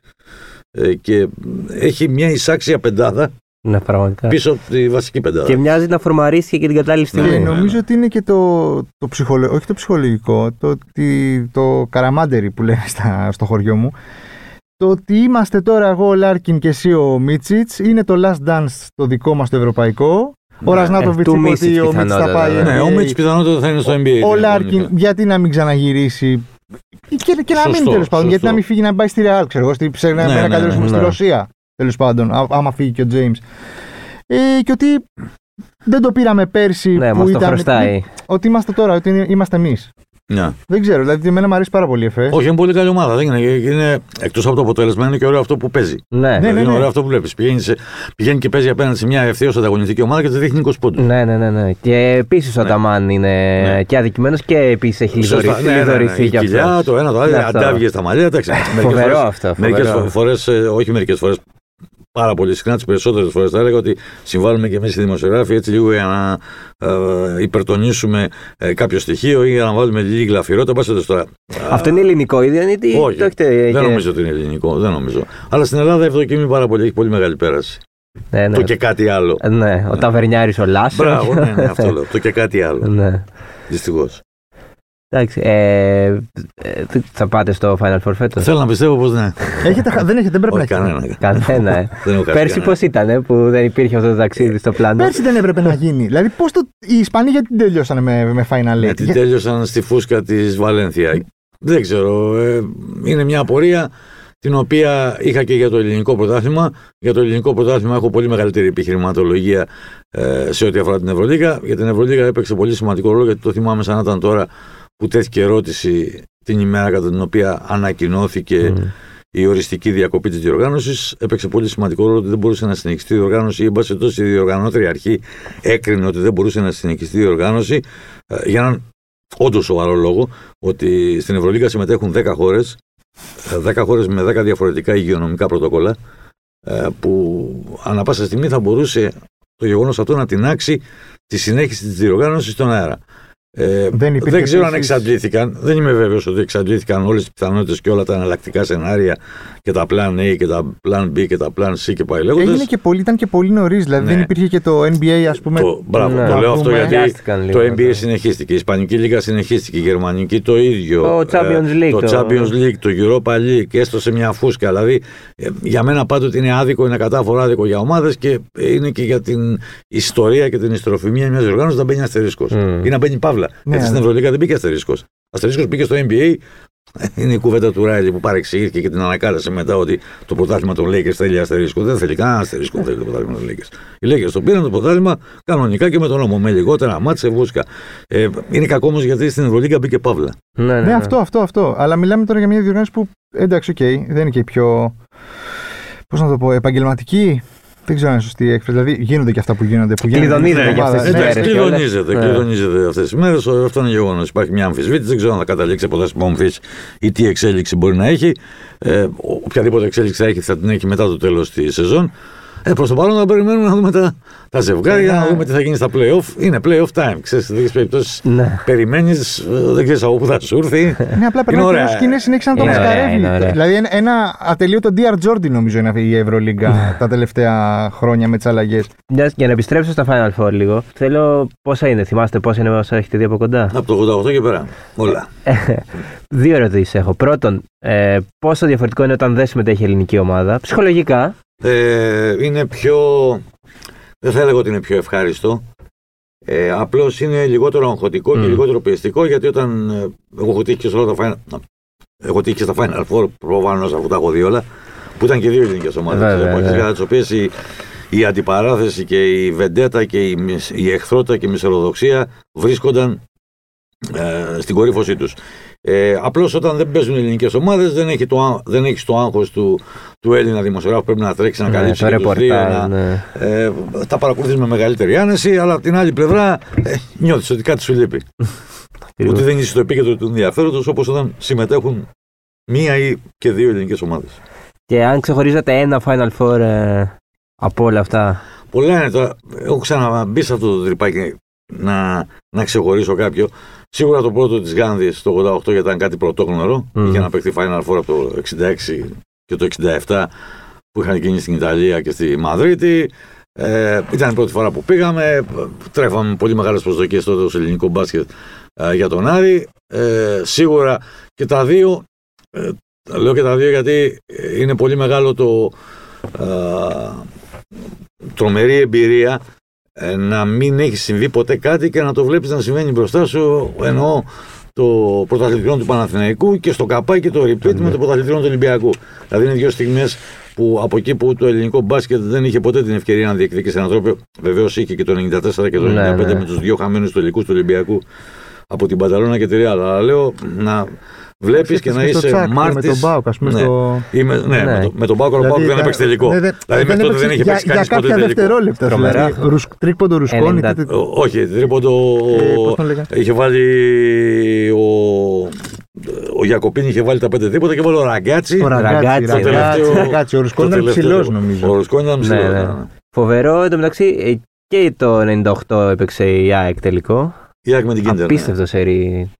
[SPEAKER 2] ε, και έχει μια εισάξια πεντάδα
[SPEAKER 3] Ναι, πραγματικά.
[SPEAKER 2] πίσω από τη βασική πεντάδα.
[SPEAKER 3] Και μοιάζει να φορμαρίστηκε και την κατάλληλη
[SPEAKER 1] Και
[SPEAKER 3] στιγμή.
[SPEAKER 2] Ναι, ναι.
[SPEAKER 1] νομίζω ότι είναι και το, το ψυχολογικό, όχι το ψυχολογικό, το, ότι, το camaraderie που λένε στα, στο χωριό μου. Το ότι είμαστε τώρα εγώ ο Λάρκιν και εσύ ο Μίτσιτς είναι το last dance το δικό μας το ευρωπαϊκό. Ο
[SPEAKER 2] Ναι,
[SPEAKER 1] Ραζνάτοβιτς
[SPEAKER 3] ε, του
[SPEAKER 1] είπε
[SPEAKER 3] Μίτσιτς
[SPEAKER 1] ότι ο Μίτσιτς θα
[SPEAKER 3] πιθανότατα,
[SPEAKER 1] πάει.
[SPEAKER 3] ναι.
[SPEAKER 2] ναι, ο
[SPEAKER 1] NBA.
[SPEAKER 2] Μίτσιτς πιθανότατα θα είναι στο NBA.
[SPEAKER 1] Ο
[SPEAKER 2] την
[SPEAKER 1] Λάρκιν,
[SPEAKER 2] επόμενη
[SPEAKER 1] γιατί να μην ξαναγυρίσει; Και, και να
[SPEAKER 2] Σωστό,
[SPEAKER 1] μην τέλος πάντων, γιατί
[SPEAKER 2] σωστό.
[SPEAKER 1] να μην φύγει να πάει στη Ρεάλ, ξέρω εγώ, στη- σε ένα,
[SPEAKER 2] Ναι,
[SPEAKER 1] ένα
[SPEAKER 2] ναι,
[SPEAKER 1] καλύτερο
[SPEAKER 2] ναι,
[SPEAKER 1] στη
[SPEAKER 3] ναι.
[SPEAKER 1] Ρωσία. Τέλος πάντων, α- άμα φύγει και ο Τζέιμς. Ε, και ότι δεν το πήραμε πέρσι
[SPEAKER 3] Ναι,
[SPEAKER 1] που
[SPEAKER 3] μας το
[SPEAKER 1] ήταν.
[SPEAKER 3] χρωστάει.
[SPEAKER 1] Ότι είμαστε τώρα, ότι είμαστε εμείς.
[SPEAKER 2] Ναι.
[SPEAKER 1] Δεν ξέρω, δηλαδή εμένα μου αρέσει πάρα πολύ η ΕΦΕ.
[SPEAKER 2] Όχι, είναι πολύ καλή ομάδα. Δεν είναι, είναι, εκτός από το αποτέλεσμα, είναι και ωραίο αυτό που παίζει.
[SPEAKER 3] Ναι,
[SPEAKER 1] Ναι,
[SPEAKER 2] δηλαδή,
[SPEAKER 1] ναι,
[SPEAKER 2] είναι
[SPEAKER 1] ναι.
[SPEAKER 2] ωραίο αυτό που βλέπεις. Πηγαίνει, σε- πηγαίνει και παίζει απέναντι σε μια ευθέως ανταγωνιστική ομάδα και τη δείχνει 20 πόντους.
[SPEAKER 3] ναι, ναι, ναι, ναι. Και επίσης ο
[SPEAKER 2] Ναι.
[SPEAKER 3] Αταμάν είναι
[SPEAKER 2] Ναι.
[SPEAKER 3] και αδικημένος και επίσης έχει
[SPEAKER 2] Σωστά.
[SPEAKER 3] λιδωρηθεί,
[SPEAKER 2] Ναι, ναι, ναι,
[SPEAKER 3] λιδωρηθεί
[SPEAKER 2] Η
[SPEAKER 3] κι
[SPEAKER 2] κοιλιά,
[SPEAKER 3] αυτό.
[SPEAKER 2] το ένα, το άλλο,
[SPEAKER 3] Ναι, αυτό.
[SPEAKER 2] αντάβγε στα μαλλιά. Εντάξει, μερικές
[SPEAKER 3] Φοβερό
[SPEAKER 2] φορές-
[SPEAKER 3] αυτό.
[SPEAKER 2] Μερικές
[SPEAKER 3] φοβερό.
[SPEAKER 2] φορές, όχι μερικές φορές, πάρα πολύ συχνά, τις περισσότερες φορές θα έλεγα ότι συμβάλλουμε και εμείς οι δημοσιογράφοι έτσι λίγο για να ε, υπερτονίσουμε ε, κάποιο στοιχείο ή για να βάλουμε λίγη γλαφυρότητα. Πάστε τώρα.
[SPEAKER 3] Αυτό είναι ελληνικό ήδη, είναι τι.
[SPEAKER 2] Όχι,
[SPEAKER 3] το έχετε
[SPEAKER 2] Δεν
[SPEAKER 3] και-
[SPEAKER 2] νομίζω ότι είναι ελληνικό, δεν νομίζω. Αλλά στην Ελλάδα ευδοκιμεί πάρα πολύ, έχει πολύ μεγάλη πέραση.
[SPEAKER 3] Ναι, ναι.
[SPEAKER 2] Το και κάτι άλλο.
[SPEAKER 3] Ναι, ο ταβερνιάρης ο Λάσος.
[SPEAKER 2] Μπράβο, ναι, ναι, αυτό λέω. Το και κάτι άλλο.
[SPEAKER 3] Ναι.
[SPEAKER 2] Δυστυχώς.
[SPEAKER 3] Εντάξει, ε, ε, θα πάτε στο Final Four φέτος.
[SPEAKER 2] Θέλω να πιστεύω πως ναι.
[SPEAKER 1] Έχετε, χα- δεν έχετε, δεν πρέπει
[SPEAKER 2] Όχι
[SPEAKER 1] να έχετε.
[SPEAKER 2] κανένα.
[SPEAKER 3] Κανένα, ε.
[SPEAKER 2] Δεν έχω χάσει
[SPEAKER 3] Πέρσι
[SPEAKER 2] κανένα.
[SPEAKER 3] πώς ήταν ε, που δεν υπήρχε αυτό το ταξίδι στο πλάνο;
[SPEAKER 1] Πέρσι δεν έπρεπε να γίνει. Δηλαδή, πώς το. Οι Ισπανοί γιατί δεν τελειώσανε με, με Final Eight;
[SPEAKER 2] Γιατί
[SPEAKER 1] Για-
[SPEAKER 2] τέλειωσαν στη φούσκα της Βαλένθια. Δεν ξέρω. ε, είναι μια απορία την οποία είχα και για το ελληνικό πρωτάθλημα. Για το ελληνικό πρωτάθλημα έχω πολύ μεγαλύτερη επιχειρηματολογία ε, σε ό,τι αφορά την Ευρωλίγα. Για την Ευρωλίγα έπαιξε πολύ σημαντικό ρόλο γιατί το θυμάμαι σαν να ήταν τώρα που τέθηκε ερώτηση την ημέρα κατά την οποία ανακοινώθηκε
[SPEAKER 3] Μμ.
[SPEAKER 2] η οριστική διακοπή της διοργάνωσης. Έπαιξε πολύ σημαντικό ρόλο ότι δεν μπορούσε να συνεχιστεί η διοργάνωση ή, εν πάση περιπτώσει, η διοργανώτρια αρχή έκρινε ότι δεν μπορούσε να συνεχιστεί η διοργάνωση ε, για έναν όντως σοβαρό λόγο ότι στην Ευρωλίγα συμμετέχουν 10 χώρες, 10 χώρες με 10 διαφορετικά υγειονομικά πρωτοκόλλα, ε, που ανά πάσα στιγμή θα μπορούσε το γεγονός αυτό να τεινάξει τη συνέχιση της διοργάνωσης στον αέρα. Ε,
[SPEAKER 1] Δεν υπήρχε
[SPEAKER 2] ξέρω αν
[SPEAKER 1] επίσης-
[SPEAKER 2] εξαντλήθηκαν. Δεν είμαι βέβαιος ότι εξαντλήθηκαν όλες τις πιθανότητες και όλα τα εναλλακτικά σενάρια και τα plan A και τα plan B και τα plan C και πάει λέγοντας.
[SPEAKER 1] Έγινε και πολύ, ήταν και πολύ νωρίς. Δηλαδή
[SPEAKER 2] Ναι.
[SPEAKER 1] δεν υπήρχε και το NBA, ας πούμε.
[SPEAKER 2] Το, μπράβο,
[SPEAKER 3] Ναι.
[SPEAKER 2] το
[SPEAKER 1] Να
[SPEAKER 2] λέω αυτό
[SPEAKER 1] δούμε.
[SPEAKER 2] γιατί
[SPEAKER 3] Βιάστηκαν λίγο,
[SPEAKER 2] το NBA
[SPEAKER 3] ναι.
[SPEAKER 2] συνεχίστηκε, η Ισπανική Λίγα συνεχίστηκε, η Γερμανική το ίδιο.
[SPEAKER 3] Το Champions League,
[SPEAKER 2] Το,
[SPEAKER 3] το-
[SPEAKER 2] Champions League, το Europa League, έστω σε μια φούσκα. Δηλαδή, ε, για μένα πάντοτε είναι άδικο, είναι κατάφορα άδικο για ομάδες και είναι και για την ιστορία και την υστεροφημία μιας διοργάνωσης να μπαίνει αστερίσκος.
[SPEAKER 3] Μμ.
[SPEAKER 2] Ή να μπαίνει παύλα.
[SPEAKER 1] Ναι,
[SPEAKER 2] Γιατί στην
[SPEAKER 1] ναι.
[SPEAKER 2] Ευρωλίγα δεν μπήκε αστερίσκος. Αστερίσκος μπήκε στο NBA. Είναι η κουβέντα του Ράιλι που παρεξηγήθηκε και την ανακάλεσε μετά ότι το πρωτάθλημα των Lakers θέλει αστερίσκο. Δεν θέλει κανένα αστερίσκο, δεν θέλει το πρωτάθλημα των Lakers. Οι Lakers το πήραν το πρωτάθλημα κανονικά και με τον νόμο. Με λιγότερα ματς σε φούσκα. Ε, είναι κακό όμως γιατί στην Ευρωλίγα μπήκε παύλα.
[SPEAKER 3] Ναι, ναι,
[SPEAKER 1] Ναι,
[SPEAKER 3] ναι.
[SPEAKER 1] αυτό, αυτό, αυτό. Αλλά μιλάμε τώρα για μια διοργάνωση που εντάξει, οκ, δεν είναι και η πιο. Πώς να το πω, επαγγελματική. Δεν ξέρω αν είναι σωστή η έκφραση. Δηλαδή γίνονται και αυτά που γίνονται. Που γίνονται
[SPEAKER 3] Κλειδονίζεται
[SPEAKER 1] στην
[SPEAKER 3] και
[SPEAKER 1] ομάδα.
[SPEAKER 3] αυτές τις
[SPEAKER 1] Ναι,
[SPEAKER 3] μέρες.
[SPEAKER 2] Εντάξει,
[SPEAKER 3] κιόλας.
[SPEAKER 2] κλειδονίζεται,
[SPEAKER 3] Ναι.
[SPEAKER 2] κλειδονίζεται αυτές τις μέρες. Αυτό είναι γεγονός. Υπάρχει μια αμφισβήτηση. Δεν ξέρω αν θα καταλήξει από τα μομφή ή τι εξέλιξη μπορεί να έχει. Ε, οποιαδήποτε εξέλιξη θα έχει θα την έχει μετά το τέλος της σεζόν. Ε, Προς το παρόν να περιμένουμε να δούμε τα, τα ζευγάρια,
[SPEAKER 1] Ναι.
[SPEAKER 2] να δούμε τι θα γίνει στα playoff. Είναι playoff time. Ξέρεις, σε τέτοιες περιπτώσεις
[SPEAKER 3] Ναι.
[SPEAKER 2] περιμένεις, δεν ξέρεις από πού θα σου έρθει.
[SPEAKER 1] Ναι, απλά περνάει
[SPEAKER 2] ωραία.
[SPEAKER 1] καιρός και είναι συνέχισε να το
[SPEAKER 3] Είναι ωραία,
[SPEAKER 1] μασκαρεύει.
[SPEAKER 3] είναι ωραία.
[SPEAKER 1] Δηλαδή ένα, ένα ατελείωτο DR Jordan νομίζω είναι η Ευρωλίγκα τα τελευταία χρόνια με τις αλλαγές.
[SPEAKER 3] Μιας- Για να επιστρέψω στα Final Four λίγο, θέλω πόσα είναι, θυμάστε πόσα είναι όσα έχετε δει από κοντά;
[SPEAKER 2] Από το 88 και πέρα. Όλα.
[SPEAKER 3] Δύο ερωτήσεις έχω. Πρώτον, ε, πόσο διαφορετικό είναι όταν δεν συμμετέχει η ελληνική ομάδα. Ψυχολογικά.
[SPEAKER 2] Ε, είναι πιο. Δεν θα έλεγα ότι είναι πιο ευχάριστο. Ε, Απλώς είναι λιγότερο αγχωτικό και
[SPEAKER 3] Μμ.
[SPEAKER 2] λιγότερο πιεστικό γιατί όταν. ε, εγώ έχω τύχει και σε όλα τα final. Έχω τύχει και στα Final Four προφανώς αφού τα έχω δει όλα. Που ήταν και δύο ελληνικέ ομάδες.
[SPEAKER 3] Βέβαια, ναι.
[SPEAKER 2] Κατά τις οποίες η, η αντιπαράθεση και η βεντέτα και η, μισ- η εχθρότητα και η μισεροδοξία βρίσκονταν ε, στην κορύφωσή τους. Ε, Απλώς όταν δεν παίζουν οι ελληνικές ομάδες δεν έχει το, άγ- δεν έχεις το άγχος του, του Έλληνα δημοσιογράφου. Πρέπει να τρέξει να
[SPEAKER 3] Ναι,
[SPEAKER 2] καλύψει
[SPEAKER 3] το
[SPEAKER 2] και τους δύο,
[SPEAKER 3] ρεπορτάζ.
[SPEAKER 2] να-
[SPEAKER 3] ναι.
[SPEAKER 2] ε, τα παρακολουθείς με μεγαλύτερη άνεση, αλλά από την άλλη πλευρά ε, νιώθεις ότι κάτι σου λείπει. ότι δεν είσαι στο επίκεντρο του ενδιαφέροντος όπως όταν συμμετέχουν μία ή και δύο ελληνικές ομάδες.
[SPEAKER 3] Και αν ξεχωρίζατε ένα Final Four ε, από όλα αυτά;
[SPEAKER 2] Πολλά είναι τώρα. Έχω ξαναμπεί σε αυτό το τρυπάκι να, να ξεχωρίσω κάποιο. Σίγουρα το πρώτο της Γάνδης το 88 γιατί ήταν κάτι πρωτόγνωρο.
[SPEAKER 3] Μμμ.
[SPEAKER 2] Είχε να παίχει Final Four από το 66 και το 67 που είχαν γίνει στην Ιταλία και στη Μαδρίτη. Ε, ήταν η πρώτη φορά που πήγαμε. Τρέφαμε πολύ μεγάλες προσδοκίες τότε στο ελληνικό μπάσκετ ε, για τον Άρη. Ε, σίγουρα και τα δύο. Ε, τα λέω και τα δύο γιατί ε, είναι πολύ μεγάλο το. ε, τρομερή εμπειρία ε, να μην έχει συμβεί ποτέ κάτι και να το βλέπεις να συμβαίνει μπροστά σου εννοώ το πρωταθλητριό του Παναθηναϊκού και στο καπάκι το repeat με το πρωταθλητριό του Ολυμπιακού. Δηλαδή είναι δύο στιγμές που από εκεί που το ελληνικό μπάσκετ δεν είχε ποτέ την ευκαιρία να διεκδικήσει έναν τρόπο. Βεβαίως είχε και το 94 και το 95
[SPEAKER 3] Ναι, ναι.
[SPEAKER 2] με τους δύο χαμένους τελικού του Ολυμπιακού από την Πανταλώνα και τη Ρεάλ. Αλλά λέω να βλέπεις και να
[SPEAKER 1] στο
[SPEAKER 2] είσαι
[SPEAKER 1] Τσάκ και
[SPEAKER 2] μάρτη.
[SPEAKER 1] Με τον Μπάουκ, ας πούμε.
[SPEAKER 2] Ναι.
[SPEAKER 1] στο...
[SPEAKER 2] Είμαι, ναι,
[SPEAKER 3] Ναι.
[SPEAKER 2] Με, το, με τον Πάοκ, ο
[SPEAKER 1] Δηλαδή,
[SPEAKER 2] Πάοκ δεν
[SPEAKER 1] ήταν-
[SPEAKER 2] έπαιξε τελικό.
[SPEAKER 1] ναι, δεν-
[SPEAKER 2] δηλαδή μέχρι τότε δεν είχε
[SPEAKER 1] για,
[SPEAKER 2] παίξει
[SPEAKER 1] για
[SPEAKER 2] κανείς ποτέ
[SPEAKER 1] κάποια
[SPEAKER 2] τελικό.
[SPEAKER 1] δευτερόλεπτα.
[SPEAKER 3] Τρομερά.
[SPEAKER 1] Δηλαδή, ρουσ, τρίκποντο Ρουσκόνη.
[SPEAKER 3] 90.
[SPEAKER 1] τότε-
[SPEAKER 2] Ο- Όχι, τρίποντο.
[SPEAKER 1] Ε, πώς τον λέγανε;
[SPEAKER 2] είχε βάλει. Ο, ο Γιακοπίνη είχε βάλει τα πέντε τρίποτα και βάλει ο Ραγκάτσι.
[SPEAKER 1] Ο Ραγκάτσι,
[SPEAKER 3] Ραγκάτσι,
[SPEAKER 1] Ραγκάτσι,
[SPEAKER 2] τελευταίο-
[SPEAKER 1] Ραγκάτσι. Ο Ρουσκόνη
[SPEAKER 2] το
[SPEAKER 1] ήταν
[SPEAKER 2] τελευταίο.
[SPEAKER 1] ψηλός
[SPEAKER 2] Ο
[SPEAKER 1] νομίζω.
[SPEAKER 2] Ρουσκόνη ήταν ψηλός.
[SPEAKER 3] Ναι, ναι. Φοβερό, εν τω μεταξύ ε, και το 98 έπαιξε η ΑΕΚ τελικό.
[SPEAKER 2] Η Άκη με την Κίντερ. ναι.
[SPEAKER 3] Απίστευτο σερί.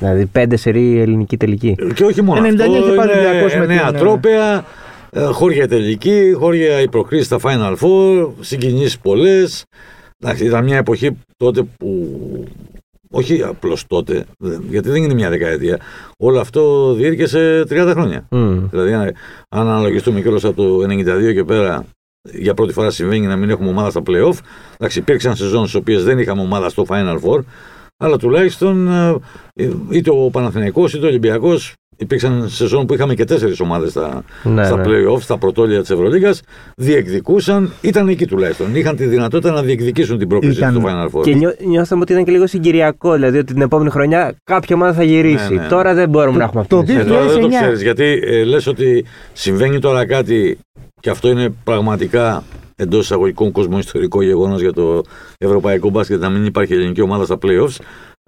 [SPEAKER 3] Δηλαδή πέντε σερί ελληνική τελική.
[SPEAKER 2] Και όχι μόνο
[SPEAKER 1] 99
[SPEAKER 2] αυτό.
[SPEAKER 1] είχε πάρει
[SPEAKER 2] είναι
[SPEAKER 1] 200 με
[SPEAKER 2] νέα
[SPEAKER 1] την, ε,
[SPEAKER 2] τρόπαια, ε, χώρια τελική, χώρια υποκρίση στα Final Four, συγκινήσεις πολλές. Εντάξει, ήταν μια εποχή τότε που όχι απλώς τότε, δεν- γιατί δεν είναι μια δεκαετία. Όλο αυτό διήρκεσε 30 χρόνια.
[SPEAKER 3] Μμ.
[SPEAKER 2] Δηλαδή, αν, αν αναλογιστούμε κιόλας από το 92 και πέρα, για πρώτη φορά συμβαίνει να μην έχουμε ομάδα στα playoff. Εντάξει, υπήρξαν σεζόν στις οποίες δεν είχαμε ομάδα στο Final Four, αλλά τουλάχιστον ε, είτε ο Παναθηναϊκός είτε ο Ολυμπιακός υπήρξαν σεζόν που είχαμε και τέσσερις ομάδες στα,
[SPEAKER 3] Ναι,
[SPEAKER 2] στα
[SPEAKER 3] ναι.
[SPEAKER 2] playoff, στα πρωτόλια της Ευρωλίγα. Διεκδικούσαν, ήταν εκεί τουλάχιστον. Είχαν τη δυνατότητα να διεκδικήσουν την πρόκληση
[SPEAKER 1] Ήταν-
[SPEAKER 2] στο Final Four.
[SPEAKER 3] Και νιώ, νιώθαμε ότι ήταν και λίγο συγκυριακό, δηλαδή ότι την επόμενη χρονιά κάποια ομάδα θα γυρίσει.
[SPEAKER 2] Ναι, ναι.
[SPEAKER 3] Τώρα δεν μπορούμε να έχουμε αυτή
[SPEAKER 1] το
[SPEAKER 3] τη
[SPEAKER 2] Ε,
[SPEAKER 3] σεζόν.
[SPEAKER 2] τώρα δεν το
[SPEAKER 1] 2009.
[SPEAKER 2] ξέρεις γιατί ε, λες ότι συμβαίνει τώρα κάτι και αυτό είναι πραγματικά εντός εισαγωγικών κοσμοϊστορικό γεγονός για το ευρωπαϊκό μπάσκετ να μην υπάρχει ελληνική ομάδα στα playoffs.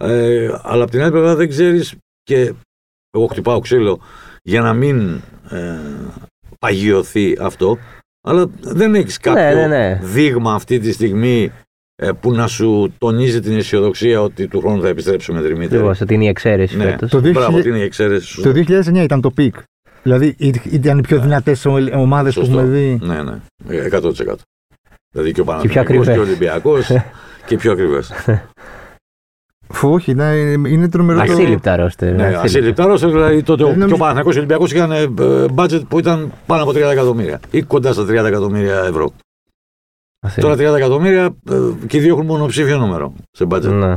[SPEAKER 2] Ε, αλλά από την άλλη πλευρά δεν ξέρεις και εγώ χτυπάω ξύλο για να μην ε, παγιωθεί αυτό. Αλλά δεν έχεις κάποιο
[SPEAKER 3] ναι, ναι.
[SPEAKER 2] δείγμα αυτή τη στιγμή ε, που να σου τονίζει την αισιοδοξία ότι του χρόνου θα επιστρέψουμε Δημήτρη.
[SPEAKER 3] Ακριβώς, ότι είναι η εξαίρεση
[SPEAKER 2] Ναι.
[SPEAKER 3] φέτος.
[SPEAKER 1] Το 2000
[SPEAKER 2] Μπράβο, ότι είναι η εξαίρεση σου.
[SPEAKER 1] Το 2009 ήταν το peak. Δηλαδή ή- ήταν οι πιο
[SPEAKER 2] Ναι.
[SPEAKER 1] δυνατές ομάδες που
[SPEAKER 2] Σωστό.
[SPEAKER 1] έχουμε δει.
[SPEAKER 2] Ναι, ναι. Ε, 100%. Δηλαδή και ο
[SPEAKER 3] πιο
[SPEAKER 2] Παναθηναϊκός
[SPEAKER 3] ακριβές.
[SPEAKER 2] και ο Ολυμπιακός και πιο ακριβές.
[SPEAKER 1] Φου, όχι, είναι, είναι τρομερό το.
[SPEAKER 3] Ασύλληπτα ρόστερ.
[SPEAKER 2] ναι,
[SPEAKER 3] ασύλληπτα.
[SPEAKER 2] ασύλληπτα ρόστερ, δηλαδή τότε ο,
[SPEAKER 1] Δεν
[SPEAKER 2] και ο
[SPEAKER 1] νομίζω-
[SPEAKER 2] Παναθηναϊκός και ο Ολυμπιακός είχαν ε, budget που ήταν πάνω από 30 εκατομμύρια ή κοντά στα 30 εκατομμύρια ευρώ.
[SPEAKER 3] Ασύλληπτα.
[SPEAKER 2] Τώρα 30 εκατομμύρια ε, και οι δύο έχουν μονοψήφιο νούμερο σε budget.
[SPEAKER 3] Ναι.